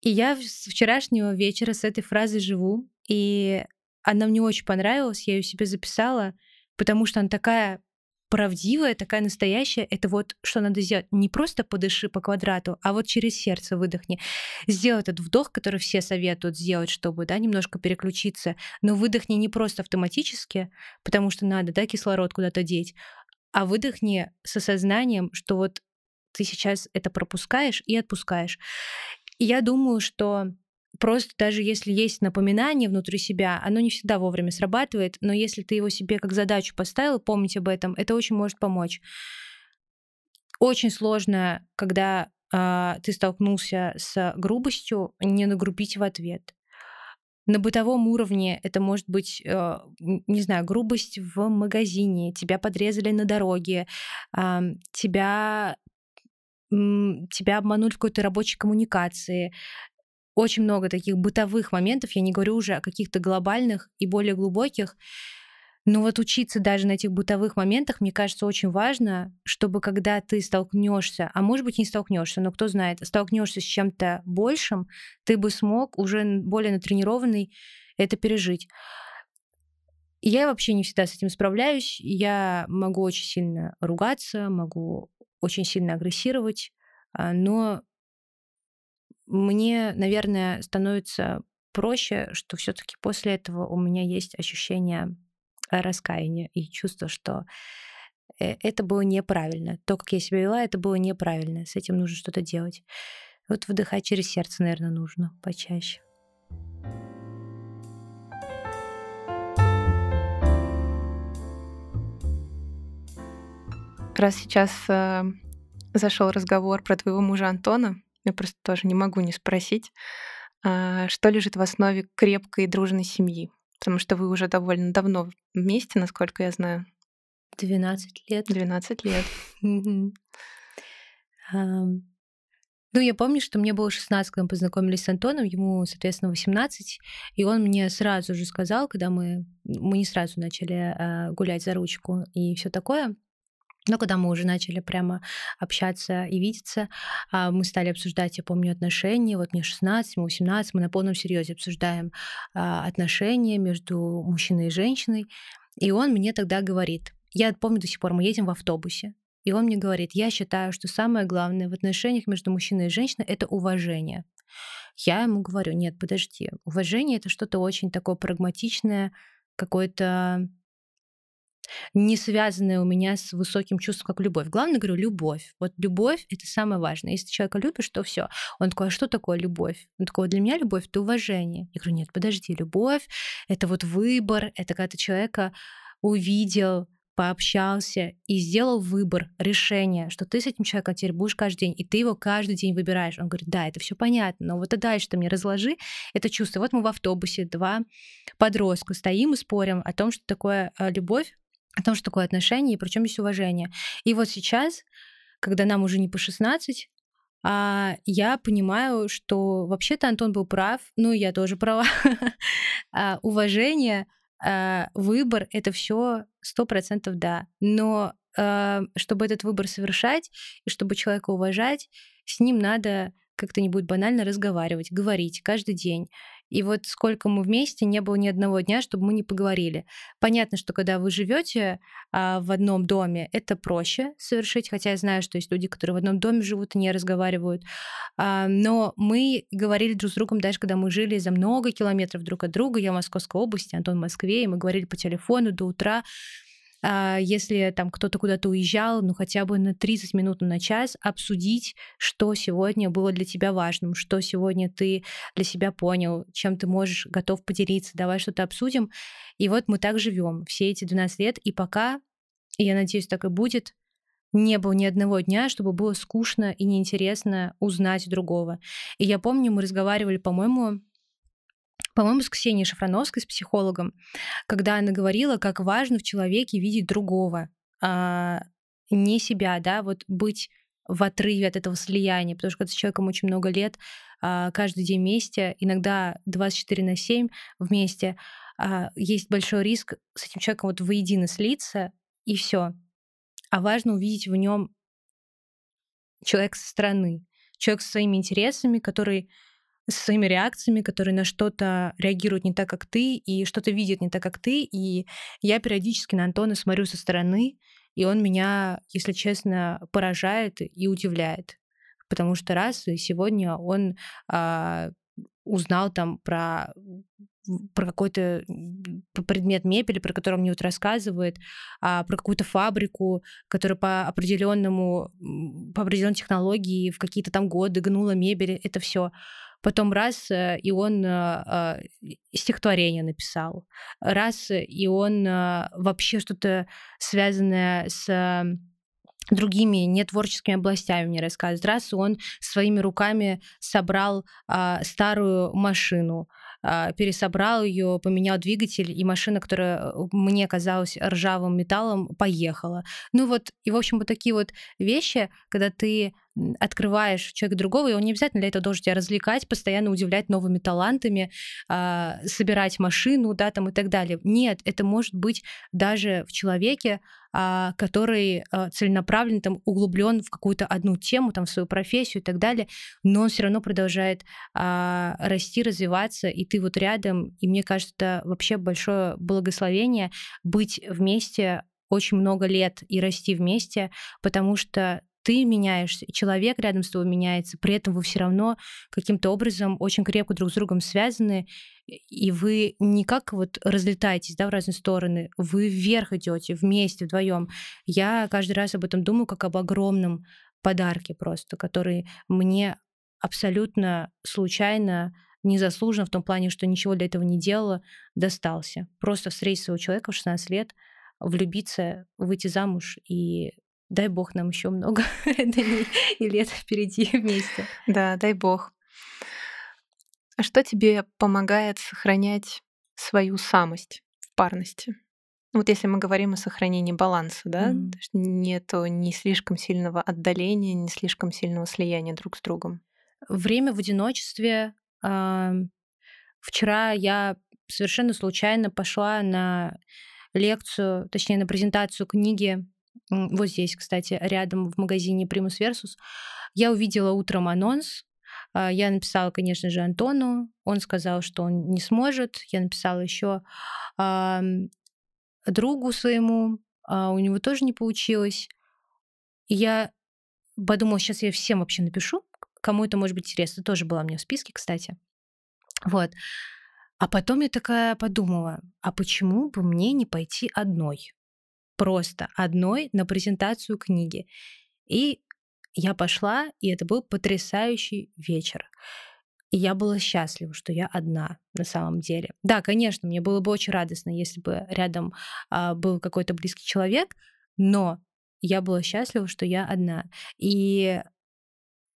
И я с вчерашнего вечера с этой фразой живу, и она мне очень понравилась, я ее себе записала, потому что она такая правдивая, такая настоящая, это вот что надо сделать. Не просто подыши по квадрату, а вот через сердце выдохни. Сделай этот вдох, который все советуют сделать, чтобы да, немножко переключиться. Но выдохни не просто автоматически, потому что надо да, кислород куда-то деть, а выдохни с осознанием, что вот ты сейчас это пропускаешь и отпускаешь. И я думаю, что просто даже если есть напоминание внутри себя, оно не всегда вовремя срабатывает, но если ты его себе как задачу поставил, помнить об этом, это очень может помочь. Очень сложно, когда э, ты столкнулся с грубостью, не нагрубить в ответ. На бытовом уровне это может быть, э, не знаю, грубость в магазине, тебя подрезали на дороге, тебя тебя обманули в какой-то рабочей коммуникации, очень много таких бытовых моментов, я не говорю уже о каких-то глобальных и более глубоких, но вот учиться даже на этих бытовых моментах, мне кажется, очень важно, чтобы когда ты столкнешься, а может быть не столкнешься, но кто знает, столкнешься с чем-то большим, ты бы смог уже более натренированный это пережить. Я вообще не всегда с этим справляюсь. Я могу очень сильно ругаться, могу очень сильно агрессировать, а, но мне, наверное, становится проще, что все-таки после этого у меня есть ощущение раскаяния и чувство, что э, это было неправильно. То, как я себя вела, это было неправильно. С этим нужно что-то делать. Вот вдыхать через сердце, наверное, нужно почаще. Раз сейчас э, зашел разговор про твоего мужа Антона, я просто тоже не могу не спросить, а, что лежит в основе крепкой и дружной семьи? Потому что вы уже довольно давно вместе, насколько я знаю. 12 лет. 12 лет. Ну, я помню, что мне было 16, когда мы познакомились с Антоном, ему, соответственно, 18, и он мне сразу же сказал, когда мы, мы не сразу начали э, гулять за ручку и все такое, но когда мы уже начали прямо общаться и видеться, а, мы стали обсуждать, я помню, отношения. Вот мне 16, ему 18, мы на полном серьезе обсуждаем а, отношения между мужчиной и женщиной. И он мне тогда говорит, я помню до сих пор, мы едем в автобусе, и он мне говорит, я считаю, что самое главное в отношениях между мужчиной и женщиной — это уважение. Я ему говорю, нет, подожди, уважение — это что-то очень такое прагматичное, какое-то не связанное у меня с высоким чувством, как любовь. Главное, говорю, любовь. Вот любовь — это самое важное. Если ты человека любишь, то все. Он такой, а что такое любовь? Он такой, для меня любовь — это уважение. Я говорю, нет, подожди, любовь — это вот выбор, это когда ты человека увидел, пообщался и сделал выбор, решение, что ты с этим человеком теперь будешь каждый день, и ты его каждый день выбираешь. Он говорит, да, это все понятно, но вот и дальше ты мне разложи это чувство. Вот мы в автобусе, два подростка, стоим и спорим о том, что такое а, любовь, о том, что такое отношение и причем здесь уважение. И вот сейчас, когда нам уже не по 16, а я понимаю, что вообще-то Антон был прав, ну и я тоже права. а, уважение, а, выбор — это все сто процентов да. Но а, чтобы этот выбор совершать и чтобы человека уважать, с ним надо как-то не будет банально разговаривать, говорить каждый день. И вот сколько мы вместе, не было ни одного дня, чтобы мы не поговорили. Понятно, что когда вы живете а, в одном доме, это проще совершить, хотя я знаю, что есть люди, которые в одном доме живут и не разговаривают. А, но мы говорили друг с другом, даже когда мы жили за много километров друг от друга. Я в Московской области, Антон в Москве, и мы говорили по телефону до утра. А, если там кто-то куда-то уезжал, ну хотя бы на 30 минут, на час обсудить, что сегодня было для тебя важным, что сегодня ты для себя понял, чем ты можешь готов поделиться, давай что-то обсудим. И вот мы так живем все эти 12 лет, и пока, и я надеюсь, так и будет, не было ни одного дня, чтобы было скучно и неинтересно узнать другого. И я помню, мы разговаривали, по-моему, по-моему, с Ксенией Шафрановской, с психологом, когда она говорила, как важно в человеке видеть другого, а не себя, да, вот быть в отрыве от этого слияния, потому что когда с человеком очень много лет, а, каждый день вместе, иногда 24 на 7 вместе, а, есть большой риск с этим человеком вот воедино слиться, и все. А важно увидеть в нем человек со стороны, человек со своими интересами, который своими реакциями, который на что-то реагирует не так, как ты, и что-то видит не так, как ты. И я периодически на Антона смотрю со стороны, и он меня, если честно, поражает и удивляет. Потому что раз сегодня он а, узнал там про про какой-то предмет мебели, про который он мне вот рассказывает, а, про какую-то фабрику, которая по определенному, по определенной технологии в какие-то там годы гнула мебель, это все. Потом раз, э, и он э, стихотворение написал. Раз, и он э, вообще что-то связанное с другими нетворческими областями мне рассказывает. Раз он своими руками собрал а, старую машину, а, пересобрал ее, поменял двигатель, и машина, которая мне казалась ржавым металлом, поехала. Ну вот, и в общем вот такие вот вещи, когда ты открываешь человека другого, и он не обязательно для этого должен тебя развлекать, постоянно удивлять новыми талантами, э, собирать машину, да, там и так далее. Нет, это может быть даже в человеке, э, который э, там углублен в какую-то одну тему, там в свою профессию и так далее, но он все равно продолжает расти, развиваться, и ты вот рядом, и мне кажется, это вообще большое благословение быть вместе очень много лет и расти вместе, потому что ты меняешься, и человек рядом с тобой меняется, при этом вы все равно каким-то образом очень крепко друг с другом связаны, и вы не как вот разлетаетесь да, в разные стороны, вы вверх идете вместе, вдвоем. Я каждый раз об этом думаю как об огромном подарке просто, который мне абсолютно случайно незаслуженно в том плане, что ничего для этого не делала, достался. Просто встретить своего человека в 16 лет, влюбиться, выйти замуж и дай бог нам еще много дней и лет впереди вместе. Да, дай бог. А что тебе помогает сохранять свою самость в парности? Вот если мы говорим о сохранении баланса, да, mm. нету ни слишком сильного отдаления, ни слишком сильного слияния друг с другом. Время в одиночестве. Вчера я совершенно случайно пошла на лекцию, точнее на презентацию книги вот здесь, кстати, рядом в магазине Primus Versus, я увидела утром анонс. А, я написала, конечно же, Антону. Он сказал, что он не сможет. Я написала еще другу своему. А у него тоже не получилось. И я подумала, сейчас я всем вообще напишу, кому это может быть интересно. Тоже была у меня в списке, кстати. Вот. А потом я такая подумала, а почему бы мне не пойти одной? Просто одной на презентацию книги. И я пошла, и это был потрясающий вечер. И я была счастлива, что я одна на самом деле. Да, конечно, мне было бы очень радостно, если бы рядом а, был какой-то близкий человек, но я была счастлива, что я одна. И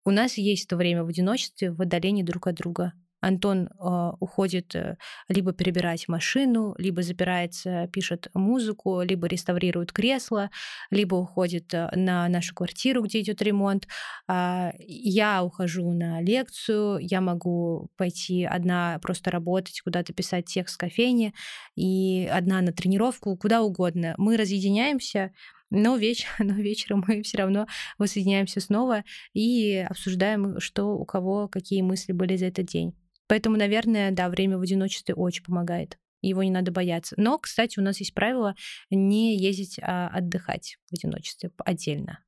у нас есть то время в одиночестве, в отдалении друг от друга. Антон э, уходит э, либо перебирать машину, либо запирается, пишет музыку, либо реставрирует кресло, либо уходит э, на нашу квартиру, где идет ремонт. Э, я ухожу на лекцию, я могу пойти одна просто работать, куда-то писать текст в кофейне, и одна на тренировку, куда угодно. Мы разъединяемся, но, веч... но вечером мы все равно воссоединяемся снова и обсуждаем, что у кого какие мысли были за этот день. Поэтому, наверное, да, время в одиночестве очень помогает. Его не надо бояться. Но, кстати, у нас есть правило не ездить а отдыхать в одиночестве отдельно.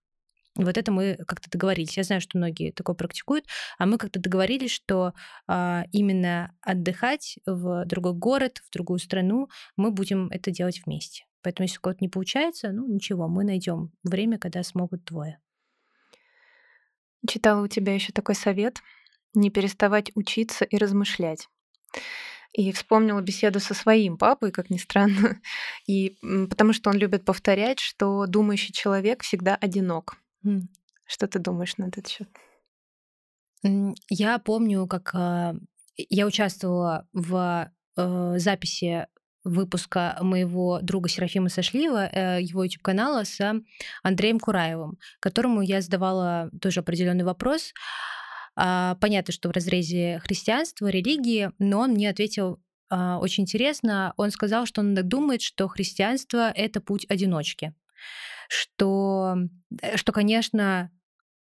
Вот это мы как-то договорились. Я знаю, что многие такое практикуют, а мы как-то договорились, что а, именно отдыхать в другой город, в другую страну мы будем это делать вместе. Поэтому, если у кого-то не получается, ну ничего, мы найдем время, когда смогут двое. Читала у тебя еще такой совет не переставать учиться и размышлять. И вспомнила беседу со своим папой, как ни странно, и потому что он любит повторять, что думающий человек всегда одинок. Mm. Что ты думаешь на этот счет? Я помню, как э, я участвовала в э, записи выпуска моего друга Серафима Сашлиева, э, его YouTube-канала с Андреем Кураевым, которому я задавала тоже определенный вопрос. А, понятно, что в разрезе христианства, религии, но он мне ответил а, очень интересно. Он сказал, что он думает, что христианство — это путь одиночки. Что, э, что конечно,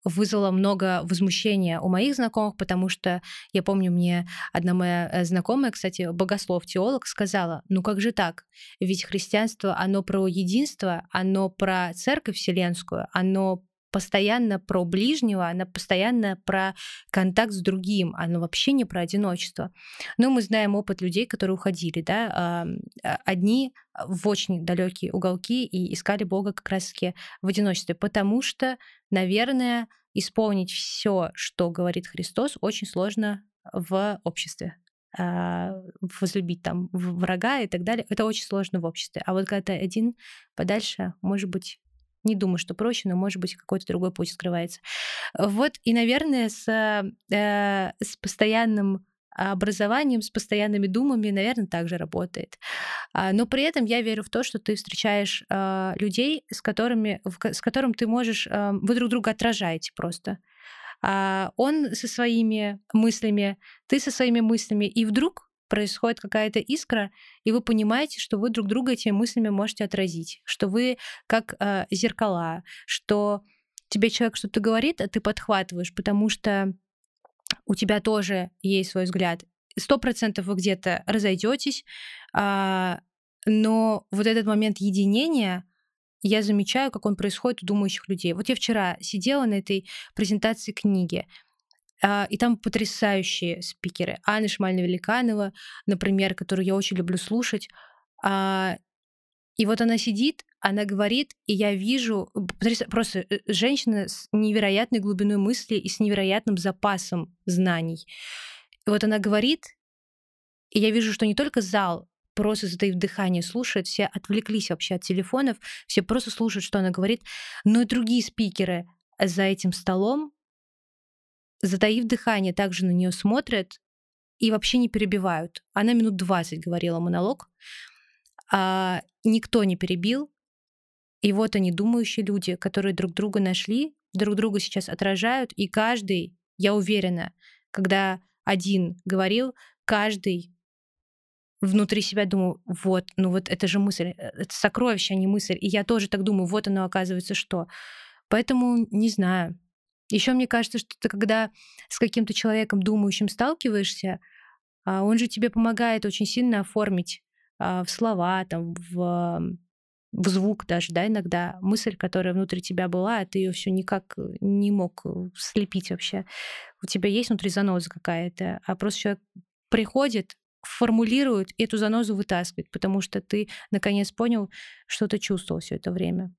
вызвало много возмущения у моих знакомых, потому что я помню, мне одна моя э, знакомая, кстати, богослов-теолог, сказала, ну как же так? Ведь христианство, оно про единство, оно про церковь вселенскую, оно постоянно про ближнего, она постоянно про контакт с другим, она вообще не про одиночество. Но мы знаем опыт людей, которые уходили, да, а, одни в очень далекие уголки и искали Бога как раз-таки в одиночестве, потому что, наверное, исполнить все, что говорит Христос, очень сложно в обществе а, возлюбить там врага и так далее, это очень сложно в обществе. А вот когда ты один подальше, может быть, не думаю, что проще, но, может быть, какой-то другой путь скрывается. Вот, и, наверное, с, э, с постоянным образованием, с постоянными думами, наверное, также работает. А, но при этом я верю в то, что ты встречаешь э, людей, с которыми, с которым ты можешь, э, вы друг друга отражаете просто. А он со своими мыслями, ты со своими мыслями, и вдруг происходит какая-то искра, и вы понимаете, что вы друг друга этими мыслями можете отразить, что вы как э, зеркала, что тебе человек что-то говорит, а ты подхватываешь, потому что у тебя тоже есть свой взгляд. Сто процентов вы где-то разойдетесь, а, но вот этот момент единения, я замечаю, как он происходит у думающих людей. Вот я вчера сидела на этой презентации книги, и там потрясающие спикеры. Анна Шмальна-Великанова, например, которую я очень люблю слушать. А, и вот она сидит, она говорит, и я вижу просто э, женщина с невероятной глубиной мысли и с невероятным запасом знаний. И вот она говорит, и я вижу, что не только зал просто затаив дыхание слушает, все отвлеклись вообще от телефонов, все просто слушают, что она говорит, но и другие спикеры за этим столом затаив дыхание, также на нее смотрят и вообще не перебивают. Она минут 20 говорила монолог, а никто не перебил. И вот они, думающие люди, которые друг друга нашли, друг друга сейчас отражают, и каждый, я уверена, когда один говорил, каждый внутри себя думал, вот, ну вот это же мысль, э, это сокровище, а не мысль. И я тоже так думаю, вот оно оказывается что. Поэтому не знаю. Еще мне кажется, что ты когда с каким-то человеком думающим сталкиваешься, а, он же тебе помогает очень сильно оформить а, в слова, там, в, в звук даже, да, иногда мысль, которая внутри тебя была, а ты ее все никак э, не мог э, слепить вообще. У тебя есть внутри заноза какая-то, а просто человек приходит, формулирует и эту занозу вытаскивает, потому что ты наконец понял, что ты чувствовал все это время.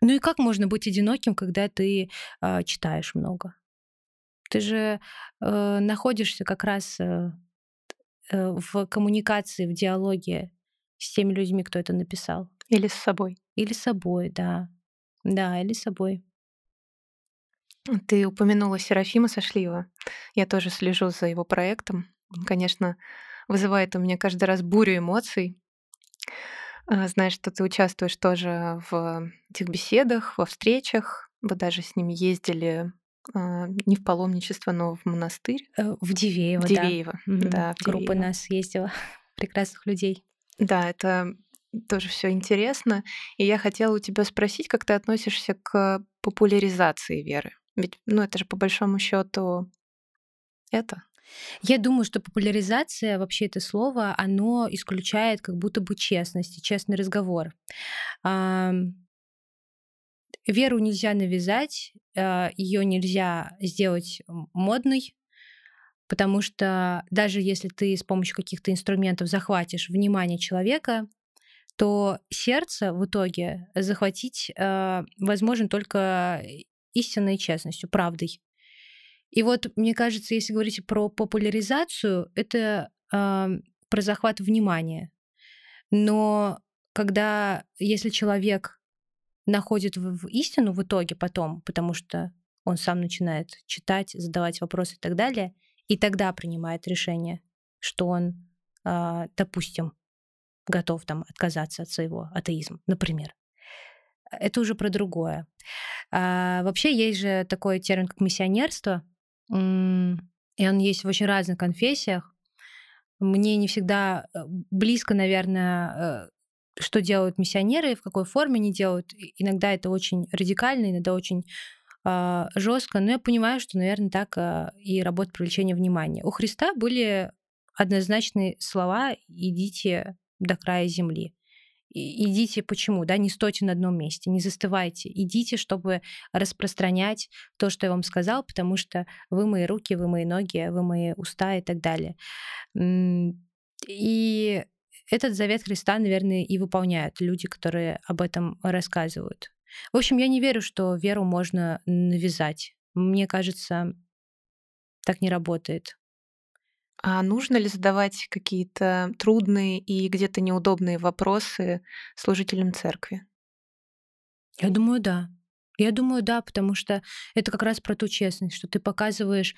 Ну и как можно быть одиноким, когда ты э, читаешь много? Ты же э, находишься как раз э, э, в коммуникации, в диалоге с теми людьми, кто это написал. Или с собой. Или с собой, да. Да, или с собой. Ты упомянула Серафима Сошлива. Я тоже слежу за его проектом. Он, конечно, вызывает у меня каждый раз бурю эмоций. А, знаешь, что ты участвуешь тоже в этих беседах, во встречах. Вы даже с ними ездили а, не в паломничество, но в монастырь. Э, в Дивеево, в Дивеево, да. да в Группа нас ездила, прекрасных людей. Да, это тоже все интересно. И я хотела у тебя спросить, как ты относишься к популяризации веры? Ведь, ну, это же по большому счету это. Я думаю, что популяризация, вообще это слово, оно исключает как будто бы честность и честный разговор. Веру нельзя навязать, а, ее нельзя сделать модной, потому что даже если ты с помощью каких-то инструментов захватишь внимание человека, то сердце в итоге захватить э, возможно только истинной честностью, правдой. И вот, мне кажется, если говорить про популяризацию, это э, про захват внимания. Но когда, если человек находит в, в истину в итоге потом, потому что он сам начинает читать, задавать вопросы и так далее, и тогда принимает решение, что он, э, допустим, готов там отказаться от своего атеизма, например. Это уже про другое. А, вообще есть же такой термин, как миссионерство, и он есть в очень разных конфессиях. Мне не всегда э, близко, наверное, э, что делают миссионеры, в какой форме они делают. Иногда это очень радикально, иногда очень э, жестко, но я понимаю, что, наверное, так э, и работает привлечение внимания. У Христа были однозначные слова «идите до края земли». Идите почему, да, не стойте на одном месте, не застывайте, идите, чтобы распространять то, что я вам сказал, потому что вы мои руки, вы мои ноги, вы мои уста и так далее. И этот завет Христа, наверное, и выполняют люди, которые об этом рассказывают. В общем, я не верю, что веру можно навязать. Мне кажется, так не работает. А нужно ли задавать какие-то трудные и где-то неудобные вопросы служителям церкви? Я думаю, да. Я думаю, да, потому что это как раз про ту честность, что ты показываешь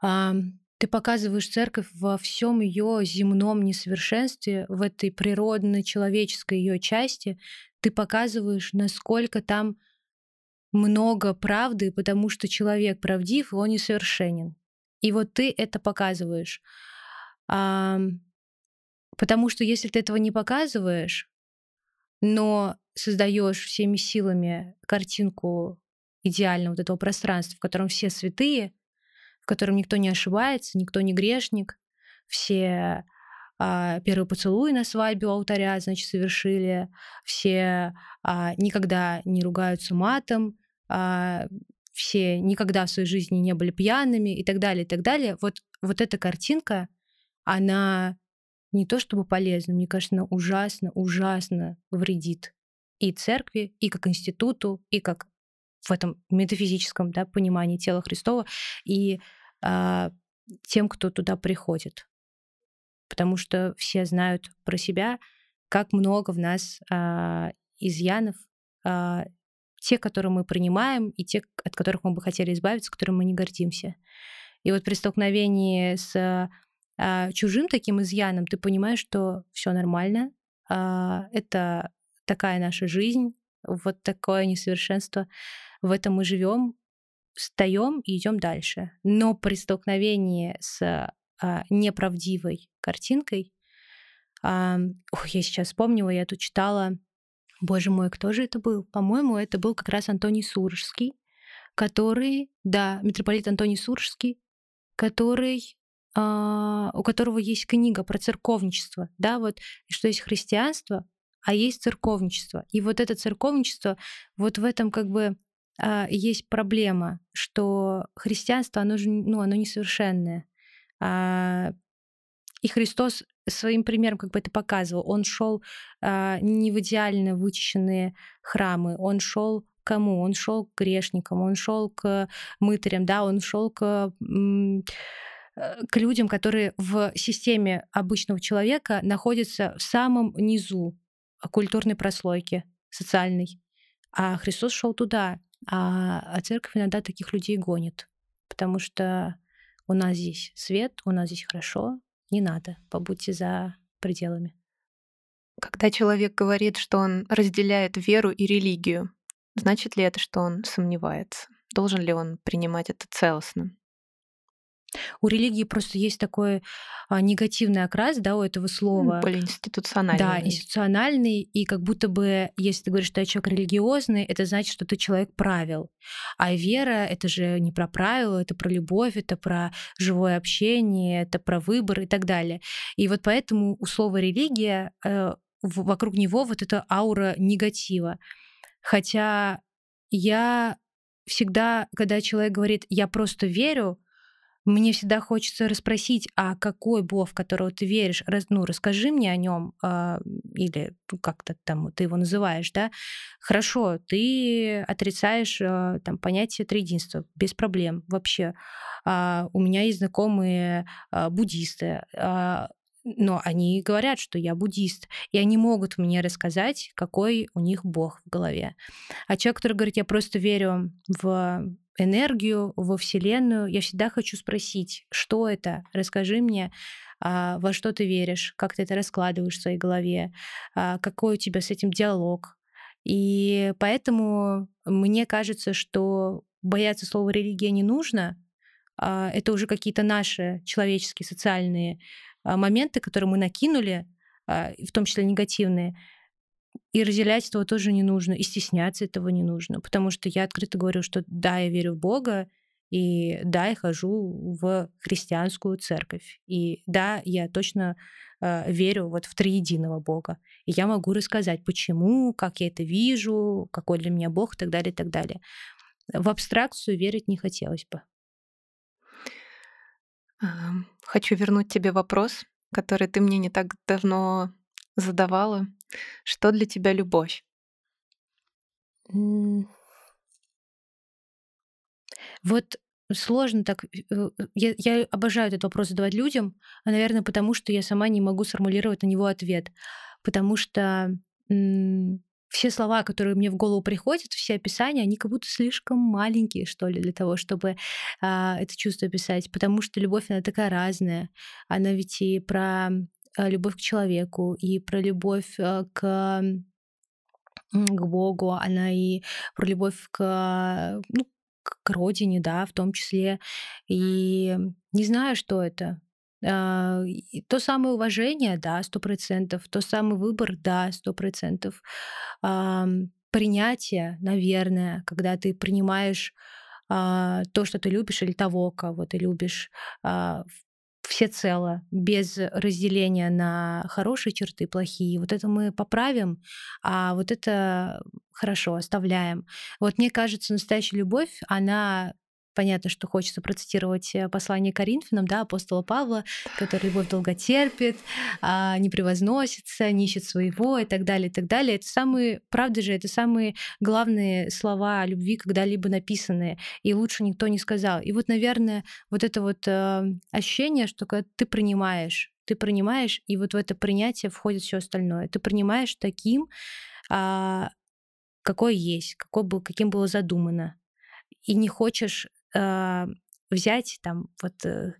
ты показываешь церковь во всем ее земном несовершенстве, в этой природной человеческой ее части. Ты показываешь, насколько там много правды, потому что человек правдив, и он несовершенен. И вот ты это показываешь. А, потому что если ты этого не показываешь, но создаешь всеми силами картинку идеального вот этого пространства, в котором все святые, котором никто не ошибается, никто не грешник, все а, первый поцелуй на свадьбе у алтаря, значит, совершили, все а, никогда не ругаются матом, а, все никогда в своей жизни не были пьяными и так далее, и так далее. Вот, вот эта картинка, она не то чтобы полезна, мне кажется, она ужасно, ужасно вредит и церкви, и как институту, и как в этом метафизическом да, понимании тела Христова. И а, тем, кто туда приходит. Потому что все знают про себя, как много в нас а, изъянов, а, те, которые мы принимаем, и те, от которых мы бы хотели избавиться, которым мы не гордимся. И вот при столкновении с а, чужим таким изъяном ты понимаешь, что все нормально, а, это такая наша жизнь, вот такое несовершенство, в этом мы живем, встаем и идем дальше. Но при столкновении с а, неправдивой картинкой, а, ох, я сейчас вспомнила, я тут читала, боже мой, кто же это был? По-моему, это был как раз Антоний Суржский, который, да, митрополит Антоний Суржский, который Uh, у которого есть книга про церковничество, да, вот, что есть христианство, а есть церковничество. И вот это церковничество, вот в этом как бы а, есть проблема, что христианство, оно же ну, оно несовершенное. А, и Христос своим примером как бы это показывал. Он шел а, не в идеально вычищенные храмы, он шел кому? Он шел к грешникам, он шел к мытарям, да, он шел к э, к людям, которые в системе обычного человека находятся в самом низу культурной прослойки социальной. А Христос шел туда. А, а церковь иногда таких людей гонит, потому что у нас здесь свет, у нас здесь хорошо, не надо, побудьте за пределами. Когда человек говорит, что он разделяет веру и религию, значит ли это, что он сомневается? Должен ли он принимать это целостно? У религии просто есть такой а, негативный окрас, да, у этого слова. Более институциональный. Да, институциональный, и как будто бы, если ты говоришь, что я человек религиозный, это значит, что ты человек правил. А вера — это же не про правила, это про любовь, это про живое общение, это про выбор и так далее. И вот поэтому у слова «религия» э, вокруг него вот эта аура негатива. Хотя я всегда, когда человек говорит «я просто верю», мне всегда хочется расспросить, а какой Бог, в которого ты веришь, раз, ну, расскажи мне о нем, э, а, или ну, как-то там ты его называешь, да, хорошо, ты отрицаешь э, там понятие триединства, без проблем вообще. Э, у меня есть знакомые э, буддисты, э, но они говорят, что я буддист, и они могут мне рассказать, какой у них Бог в голове. А человек, который говорит, я просто верю в энергию во Вселенную, я всегда хочу спросить, что это? Расскажи мне, а, во что ты веришь, как ты это раскладываешь в своей голове, а, какой у тебя с этим диалог. И поэтому мне кажется, что бояться слова религия не нужно. А, это уже какие-то наши человеческие, социальные моменты, которые мы накинули, в том числе негативные. и разделять этого тоже не нужно, и стесняться этого не нужно, потому что я открыто говорю, что да, я верю в Бога, и да, я хожу в христианскую церковь. И да, я точно э, верю вот в триединого Бога. И я могу рассказать, почему, как я это вижу, какой для меня Бог и так далее, и так далее. В абстракцию верить не хотелось бы. Хочу вернуть тебе вопрос, который ты мне не так давно задавала. Что для тебя любовь? Вот сложно так. Э, э, я, я обожаю этот вопрос задавать людям, а, наверное, потому что я сама не могу сформулировать на него ответ. Потому что все слова, которые мне в голову приходят, все описания, они как будто слишком маленькие, что ли, для того, чтобы а, это чувство описать. Потому что любовь, она такая разная. Она ведь и про а, любовь к человеку, и про любовь а, к к Богу, она и про любовь к, ну, к родине, да, в том числе. И не знаю, что это. А, то самое уважение, да, сто процентов. То самый выбор, да, сто процентов. Принятие, наверное, когда ты принимаешь а, то, что ты любишь, или того, кого ты любишь, а, всецело, без разделения на хорошие черты, плохие. Вот это мы поправим, а вот это хорошо, оставляем. Вот мне кажется, настоящая любовь, она Понятно, что хочется процитировать э, послание Коринфянам, да, апостола Павла, который любовь долго терпит, а, не превозносится, не ищет своего и так далее, и так далее. Это самые, правда же, это самые главные слова любви, когда-либо написанные, и лучше никто не сказал. И вот, наверное, вот это вот э, ощущение, что когда ты принимаешь, ты принимаешь, и вот в это принятие входит все остальное. Ты принимаешь таким, а, какой есть, какой был, каким было задумано. И не хочешь э, взять там вот э,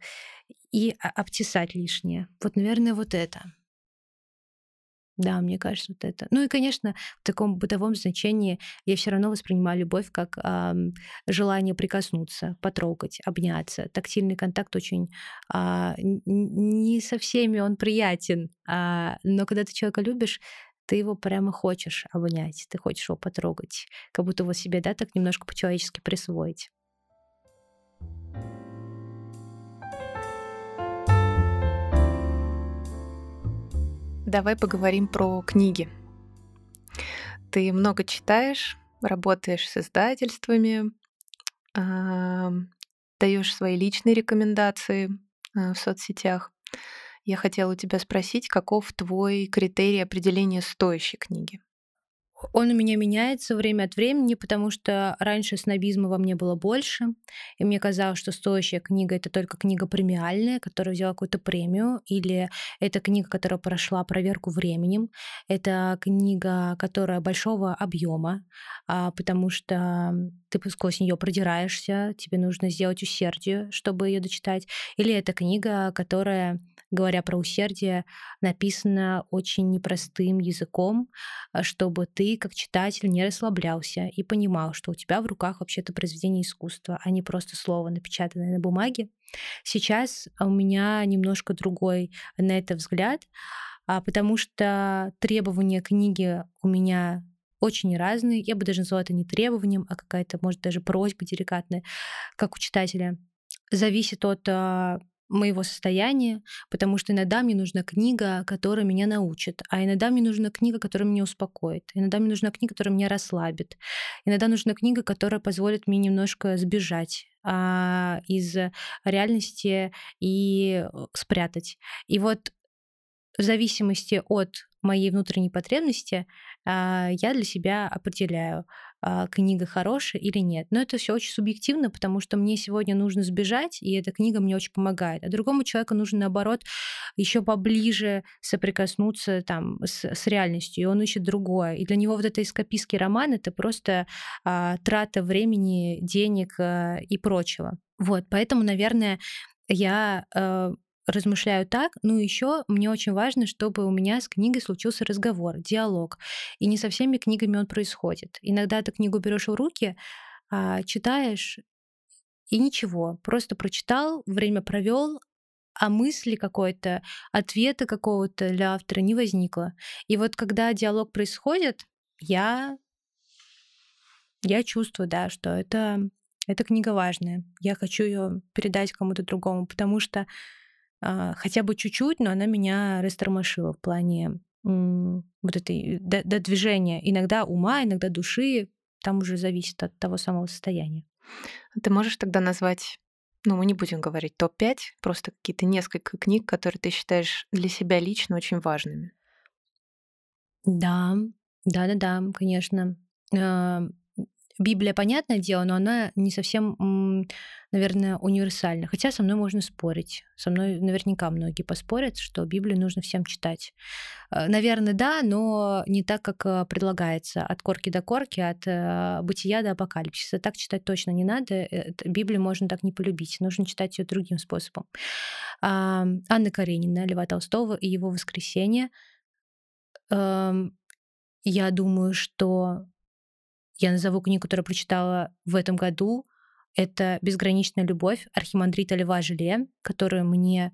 и обтесать лишнее. Вот, наверное, вот это. Да, мне кажется, вот это. Ну и, конечно, в таком бытовом значении я все равно воспринимаю любовь как э, желание прикоснуться, потрогать, обняться. Тактильный контакт очень э, не со всеми он приятен, э, но когда ты человека любишь, ты его прямо хочешь обнять, ты хочешь его потрогать, как будто его себе, да, так немножко по-человечески присвоить. Давай поговорим про книги. Ты много читаешь, работаешь с издательствами, даешь свои личные рекомендации э, в соцсетях. Я хотела у тебя спросить, каков твой критерий определения стоящей книги? Он у меня меняется время от времени, потому что раньше снобизма во мне было больше, и мне казалось, что стоящая книга — это только книга премиальная, которая взяла какую-то премию, или это книга, которая прошла проверку временем, это книга, которая большого объема, а, потому что ты сквозь нее продираешься, тебе нужно сделать усердие, чтобы ее дочитать, или это книга, которая говоря про усердие, написана очень непростым языком, а, чтобы ты, как читатель, не расслаблялся и понимал, что у тебя в руках вообще-то произведение искусства, а не просто слово, напечатанное на бумаге. Сейчас у меня немножко другой на это взгляд, а, потому что требования книги у меня очень разные. Я бы даже назвала это не требованием, а какая-то, может, даже просьба деликатная, как у читателя. Зависит от а, моего состояния, потому что иногда мне нужна книга, которая меня научит, а иногда мне нужна книга, которая меня успокоит, иногда мне нужна книга, которая меня расслабит, иногда нужна книга, которая позволит мне немножко сбежать а, из реальности и э, спрятать. И вот в зависимости от моей внутренней потребности а, я для себя определяю, книга хорошая или нет. Но это все очень субъективно, потому что мне сегодня нужно сбежать, и эта книга мне очень помогает. А другому человеку нужно, наоборот, еще поближе соприкоснуться там с, с реальностью, и он ищет другое. И для него вот это эскапистский роман — это просто а, трата времени, денег а, и прочего. Вот, поэтому, наверное, я а, размышляю так. Ну, еще мне очень важно, чтобы у меня с книгой случился разговор, диалог. И не со всеми книгами он происходит. Иногда ты книгу берешь в руки, а, читаешь, и ничего. Просто прочитал, время провел, а мысли какой-то, ответа какого-то для автора не возникло. И вот когда диалог происходит, я, я чувствую, да, что это, эта книга важная. Я хочу ее передать кому-то другому, потому что хотя бы чуть-чуть, но она меня растормошила в плане вот этой до, до движения. Иногда ума, иногда души. Там уже зависит от того самого состояния. Ты можешь тогда назвать ну, мы не будем говорить топ-5, просто какие-то несколько книг, которые ты считаешь для себя лично очень важными. Да, да-да-да, конечно. А, Библия, понятное дело, но она не совсем, наверное, универсальна. Хотя со мной можно спорить. Со мной наверняка многие поспорят, что Библию нужно всем читать. Э, наверное, да, но не так, как э, предлагается. От корки до корки, от э, бытия до апокалипсиса. Так читать точно не надо. Библию можно так не полюбить. Нужно читать ее другим способом. Анна Каренина, Льва Толстого и его «Воскресенье». Эм, я думаю, что я назову книгу, которую прочитала в этом году. Это «Безграничная любовь» Архимандрита Льва Желе, которую мне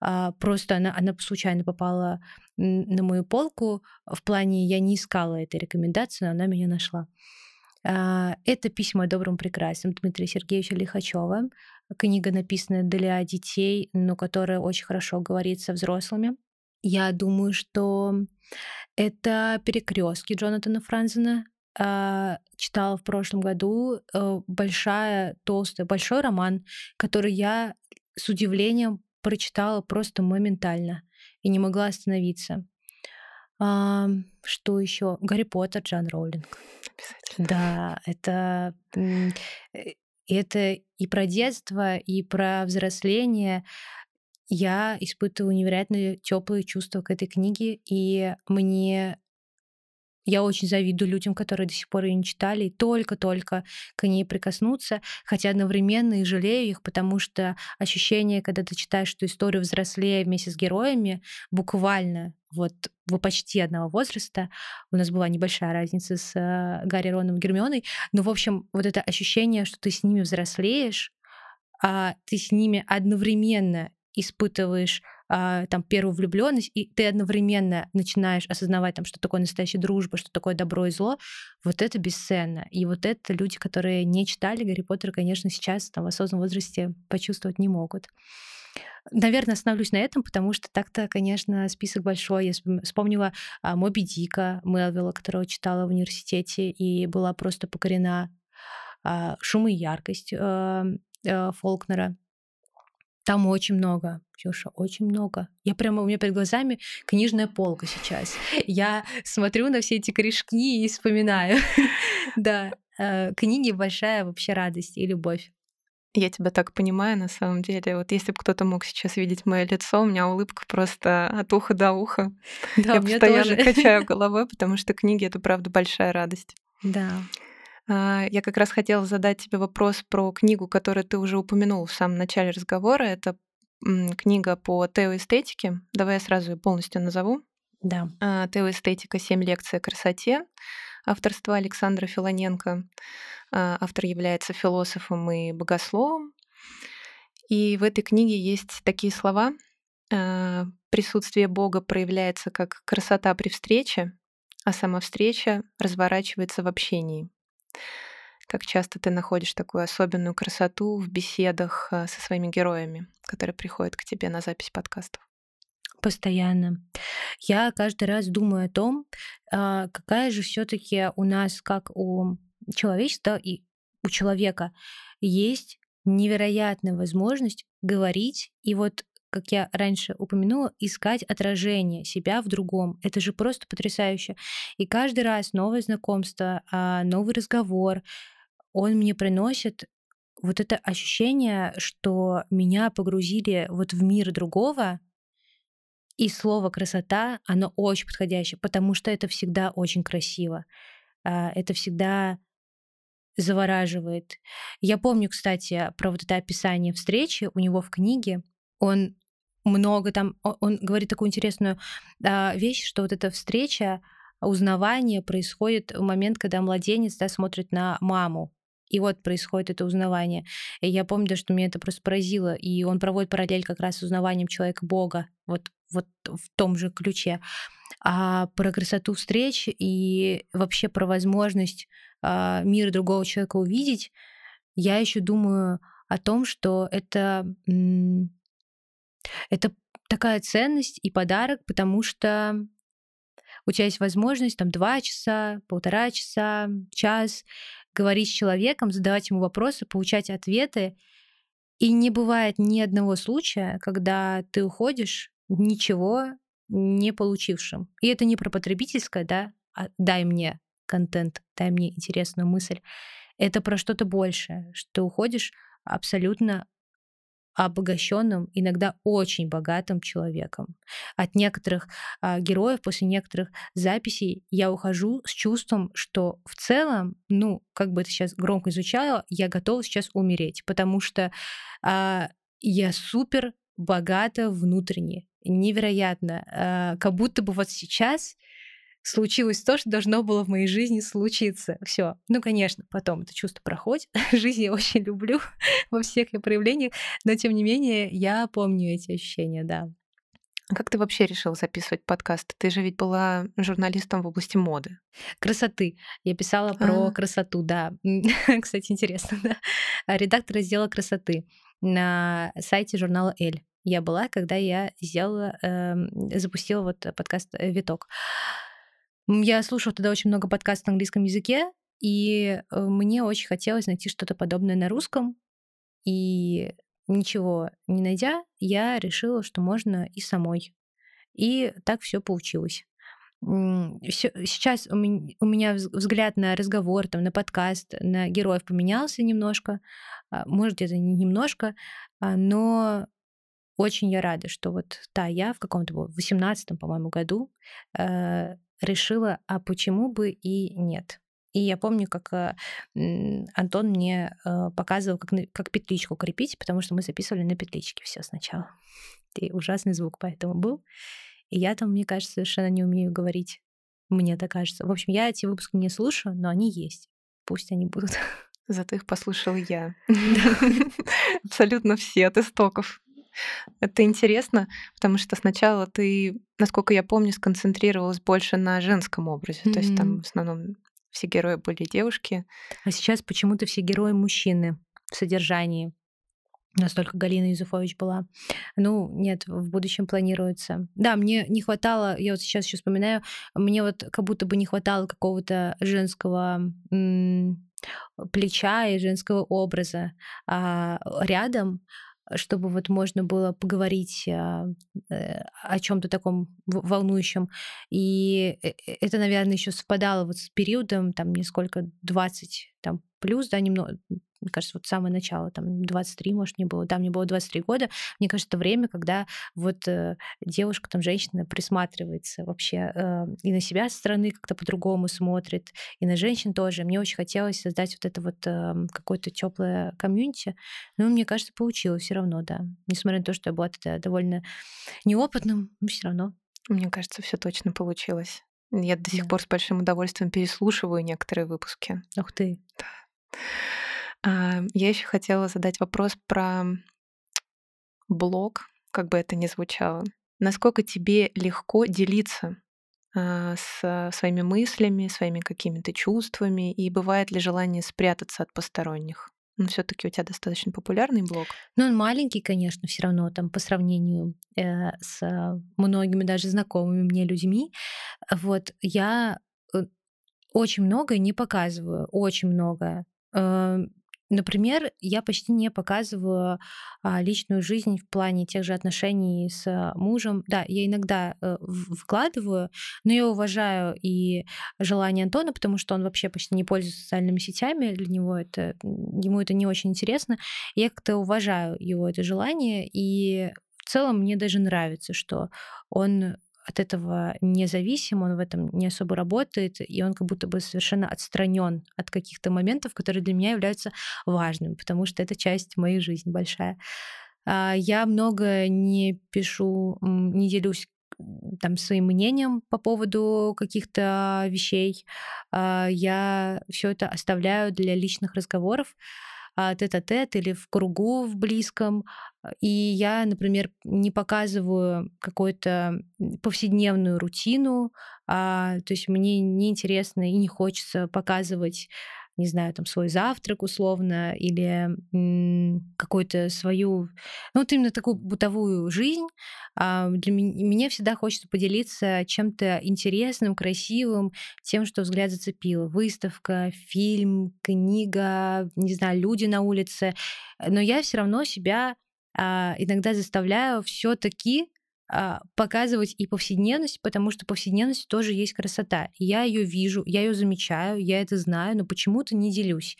а, просто она, она случайно попала на мою полку. В плане я не искала этой рекомендации, но она меня нашла. А, это «Письма о добром прекрасном» Дмитрия Сергеевича Лихачева. Книга, написанная для детей, но которая очень хорошо говорит со взрослыми. Я думаю, что это перекрестки Джонатана Франзена, читала в прошлом году э, большая, толстая, большой роман, который я с удивлением прочитала просто моментально и не могла остановиться. А, что еще? Гарри Поттер, Джан Роулинг. Да, это э, это и про детство, и про взросление. Я испытываю невероятно теплые чувства к этой книге, и мне я очень завидую людям, которые до сих пор ее не читали, и только-только к ней прикоснуться, хотя одновременно и жалею их, потому что ощущение, когда ты читаешь эту историю взрослее вместе с героями, буквально вот вы почти одного возраста. У нас была небольшая разница с э, Гарри Роном и Гермионой. Но, в общем, вот это ощущение, что ты с ними взрослеешь, а ты с ними одновременно испытываешь а, там первую влюбленность, и ты одновременно начинаешь осознавать, там, что такое настоящая дружба, что такое добро и зло, вот это бесценно. И вот это люди, которые не читали Гарри Поттера, конечно, сейчас там, в осознанном возрасте почувствовать не могут. Наверное, остановлюсь на этом, потому что так-то, конечно, список большой. Я вспомнила а, Моби Дика Мелвилла, которого читала в университете и была просто покорена а, шум и яркость а, а, Фолкнера. Там очень много, Ксюша, очень много. Я прямо, у меня перед глазами книжная полка сейчас. Я смотрю на все эти корешки и вспоминаю. Да, э, книги большая вообще радость и любовь. Я тебя так понимаю, на самом деле. Вот если бы кто-то мог сейчас видеть мое лицо, у меня улыбка просто от уха до уха. Да, Я постоянно тоже. качаю головой, потому что книги — это, правда, большая радость. Да. А, я как раз хотела задать тебе вопрос про книгу, которую ты уже упомянул в самом начале разговора. Это книга по теоэстетике. Давай я сразу ее полностью назову. Да. А, теоэстетика «Семь лекций о красоте» авторства Александра Филоненко. А, автор является философом и богословом. И в этой книге есть такие слова. Присутствие Бога проявляется как красота при встрече, а сама встреча разворачивается в общении. Как часто ты находишь такую особенную красоту в беседах э, со своими героями, которые приходят к тебе на запись подкастов? Постоянно. Я каждый раз думаю о том, а, какая же все-таки у нас, как у человечества и у человека, есть невероятная возможность говорить и вот как я раньше упомянула, искать отражение себя в другом. Это же просто потрясающе. И каждый раз новое знакомство, а, новый разговор, он мне приносит вот это ощущение, что меня погрузили вот в мир другого, и слово красота, оно очень подходящее, потому что это всегда очень красиво. А, это всегда завораживает. Я помню, кстати, про вот это описание встречи у него в книге. Он много там, он говорит такую интересную а, вещь, что вот эта встреча, узнавание происходит в момент, когда младенец да, смотрит на маму, И вот происходит это узнавание. И я помню, что меня это просто поразило. И он проводит параллель как раз с узнаванием человека Бога, вот, вот в том же ключе. А про красоту встреч и вообще про возможность а, мир другого человека увидеть, я еще думаю о том, что это, это такая ценность и подарок, потому что у тебя есть возможность там два часа, полтора часа, час говорить с человеком, задавать ему вопросы, получать ответы. И не бывает ни одного случая, когда ты уходишь ничего не получившим. И это не про потребительское, да, а дай мне контент, дай мне интересную мысль. Это про что-то большее, что ты уходишь абсолютно обогащенным, иногда очень богатым человеком. От некоторых а, героев после некоторых записей я ухожу с чувством, что в целом, ну, как бы это сейчас громко звучало, я готова сейчас умереть, потому что а, я супер богата внутренне, невероятно, а, как будто бы вот сейчас случилось то, что должно было в моей жизни случиться. Все. Ну, конечно, потом это чувство проходит. Жизнь я очень люблю во всех ее проявлениях, но тем не менее я помню эти ощущения, да. А как ты вообще решила записывать подкаст? Ты же ведь была журналистом в области моды. Красоты. Я писала про а. красоту, да. Кстати, интересно, да. Редактор раздела красоты на сайте журнала «Эль». Я была, когда я сделала, э, запустила вот подкаст «Виток». Я слушала тогда очень много подкастов на английском языке, и э, мне очень хотелось найти что-то подобное на русском. И ничего не найдя, я решила, что можно и самой. И так все получилось. Сейчас у меня взгляд на разговор, там, на подкаст, на героев поменялся немножко, а, может, где-то немножко, а, но очень я рада, что вот та я в каком-то в 18 по-моему, году э, решила, а почему бы и нет. И я помню, как э, Антон мне э, показывал, как, как петличку крепить, потому что мы записывали на петличке все сначала. И ужасный звук поэтому был. И я там, мне кажется, совершенно не умею говорить. Мне так кажется. В общем, я эти выпуски не слушаю, но они есть. Пусть они будут. Зато их послушала я. Абсолютно все от истоков. Это интересно, потому что сначала ты, насколько я помню, сконцентрировалась больше на женском образе. Mm-hmm. То есть там в основном все герои были девушки. А сейчас почему-то все герои мужчины в содержании. Настолько Галина Юзуфович была. Ну, нет, в будущем планируется. Да, мне не хватало, я вот сейчас еще вспоминаю, мне вот как будто бы не хватало какого-то женского м- плеча и женского образа а, рядом чтобы вот можно было поговорить а, э, о чем-то таком волнующем. И э, э, это, наверное, еще совпадало вот с периодом, там, несколько 20 там, плюс, да, немного, мне кажется, вот самое начало, там 23, может, не было, да, мне было 23 года, мне кажется, это время, когда вот э, девушка, там, женщина присматривается вообще э, и на себя со стороны как-то по-другому смотрит, и на женщин тоже. Мне очень хотелось создать вот это вот э, какое-то теплое комьюнити, но мне кажется, получилось все равно, да. Несмотря на то, что я была тогда довольно неопытным, но все равно. Мне кажется, все точно получилось. Я до сих да. пор с большим удовольствием переслушиваю некоторые выпуски. Ух ты. Да. А, я еще хотела задать вопрос про блог, как бы это ни звучало. Насколько тебе легко делиться а, с своими мыслями, своими какими-то чувствами, и бывает ли желание спрятаться от посторонних? Но все-таки у тебя достаточно популярный блог. Ну, он маленький, конечно, все равно там по сравнению э, с многими даже знакомыми мне людьми. Вот я э, очень многое не показываю, очень многое. Э, Например, я почти не показываю а, личную жизнь в плане тех же отношений с мужем. Да, я иногда э, вкладываю, но я уважаю и желание Антона, потому что он вообще почти не пользуется социальными сетями, для него это ему это не очень интересно. Я как-то уважаю его это желание, и в целом мне даже нравится, что он от этого независим, он в этом не особо работает, и он как будто бы совершенно отстранен от каких-то моментов, которые для меня являются важными, потому что это часть моей жизни большая. А, я много не пишу, не делюсь там своим мнением по поводу каких-то вещей. А, я все это оставляю для личных разговоров а, тет-а-тет или в кругу в близком. И я, например, не показываю какую-то повседневную рутину, а, то есть мне неинтересно и не хочется показывать не знаю, там свой завтрак условно или какую-то свою, ну вот именно такую бытовую жизнь. А для меня, мне всегда хочется поделиться чем-то интересным, красивым, тем, что взгляд зацепил. Выставка, фильм, книга, не знаю, люди на улице. Но я все равно себя а, иногда заставляю все-таки показывать и повседневность, потому что повседневность тоже есть красота. Я ее вижу, я ее замечаю, я это знаю, но почему-то не делюсь.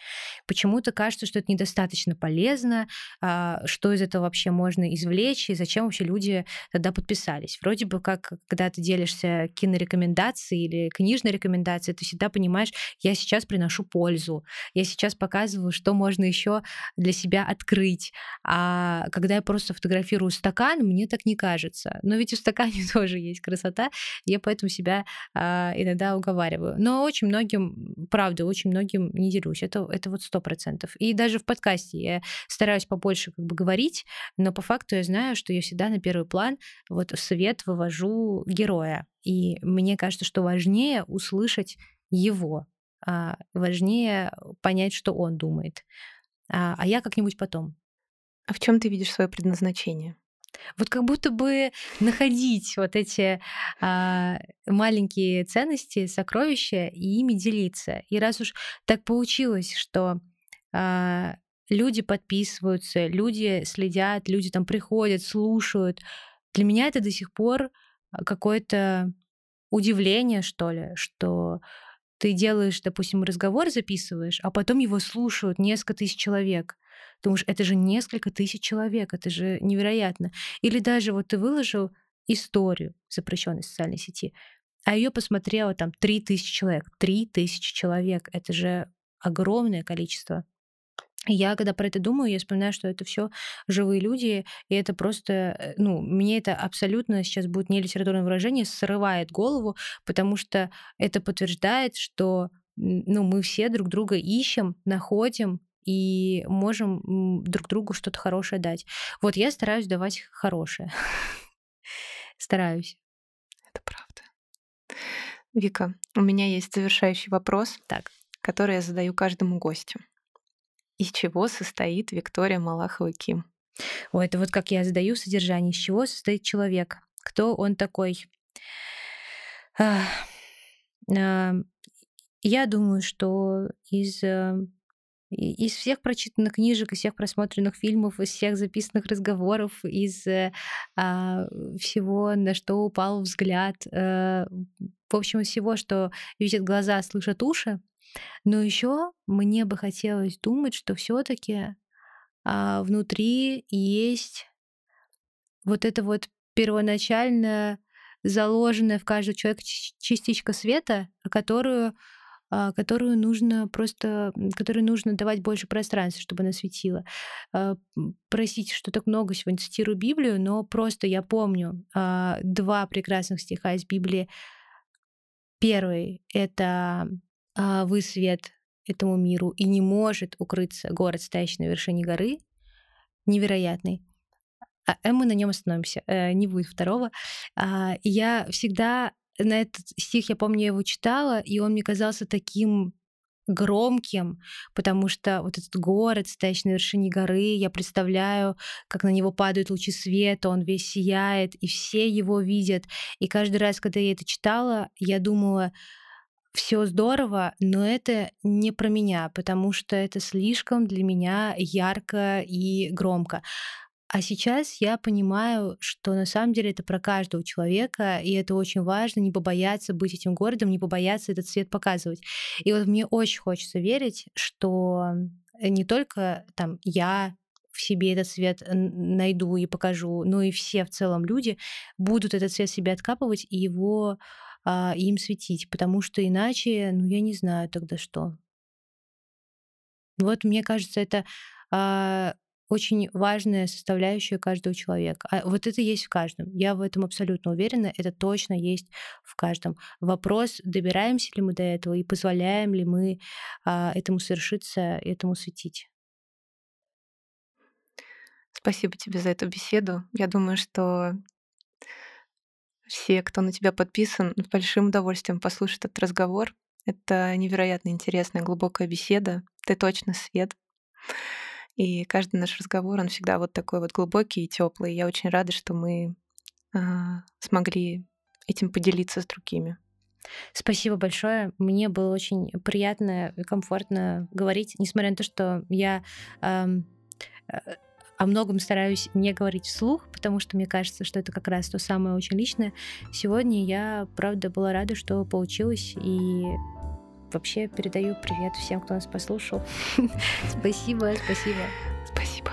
Почему-то кажется, что это недостаточно полезно, а, что из этого вообще можно извлечь, и зачем вообще люди тогда подписались. Вроде бы как, когда ты делишься кинорекомендацией или книжной рекомендацией, ты всегда понимаешь, я сейчас приношу пользу, я сейчас показываю, что можно еще для себя открыть. А когда я просто фотографирую стакан, мне так не кажется но ведь в стакане тоже есть красота, я поэтому себя а, иногда уговариваю. Но очень многим, правда, очень многим не делюсь. Это, это вот сто процентов. И даже в подкасте я стараюсь побольше как бы говорить, но по факту я знаю, что я всегда на первый план вот в свет вывожу героя. И мне кажется, что важнее услышать его, а важнее понять, что он думает. А, а я как-нибудь потом. А в чем ты видишь свое предназначение? Вот как будто бы находить вот эти а, маленькие ценности, сокровища и ими делиться. И раз уж так получилось, что а, люди подписываются, люди следят, люди там приходят, слушают, для меня это до сих пор какое-то удивление, что ли, что ты делаешь, допустим, разговор записываешь, а потом его слушают несколько тысяч человек. Думаешь, это же несколько тысяч человек, это же невероятно. Или даже вот ты выложил историю запрещенной социальной сети, а ее посмотрело там 3000 человек. 3000 человек. Это же огромное количество. Я, когда про это думаю, я вспоминаю, что это все живые люди, и это просто, э, ну, мне это абсолютно сейчас будет не литературное выражение, срывает голову, потому что это подтверждает, что ну, мы все друг друга ищем, находим, и можем друг другу что-то хорошее дать. Вот я стараюсь давать хорошее. Стараюсь. Это правда. Вика, у меня есть завершающий вопрос, так. который я задаю каждому гостю. Из чего состоит Виктория Малахова Ким? О, это вот как я задаю содержание. Из чего состоит человек? Кто он такой? Я думаю, что из э, из всех прочитанных книжек, из всех просмотренных фильмов, из всех записанных разговоров, из э, а, всего, на что упал взгляд, э, в общем, всего, что видят глаза, слышат уши. Но еще мне бы хотелось думать, что все-таки а, внутри есть вот это вот первоначально заложенная в каждого человека частичка света, которую которую нужно просто, которой нужно давать больше пространства, чтобы она светила. А, простите, что так много сегодня цитирую Библию, но просто я помню а, два прекрасных стиха из Библии. Первый — это «Вы свет этому миру, и не может укрыться город, стоящий на вершине горы». Невероятный. А мы на нем остановимся, э, не будет второго. Я всегда на этот стих, я помню, я его читала, и он мне казался таким громким, потому что вот этот город, стоящий на вершине горы, я представляю, как на него падают лучи света, он весь сияет, и все его видят. И каждый раз, когда я это читала, я думала, все здорово, но это не про меня, потому что это слишком для меня ярко и громко. А сейчас я понимаю, что на самом деле это про каждого человека, и это очень важно, не побояться быть этим городом, не побояться этот цвет показывать. И вот мне очень хочется верить, что не только там я в себе этот цвет найду и покажу, но и все в целом люди будут этот цвет себе откапывать и его а, им светить, потому что иначе, ну я не знаю тогда что. Вот мне кажется, это а, очень важная составляющая каждого человека. А вот это есть в каждом. Я в этом абсолютно уверена. Это точно есть в каждом. Вопрос, добираемся ли мы до этого и позволяем ли мы а, этому совершиться, этому светить. Спасибо тебе за эту беседу. Я думаю, что все, кто на тебя подписан, с большим удовольствием послушают этот разговор. Это невероятно интересная, глубокая беседа. Ты точно свет. И каждый наш разговор, он всегда вот такой вот глубокий и теплый. Я очень рада, что мы э, смогли этим поделиться с другими. Спасибо большое. Мне было очень приятно и комфортно говорить, несмотря на то, что я э, о многом стараюсь не говорить вслух, потому что мне кажется, что это как раз то самое очень личное. Сегодня я, правда, была рада, что получилось, и вообще передаю привет всем, кто нас послушал. Спасибо, спасибо. Спасибо.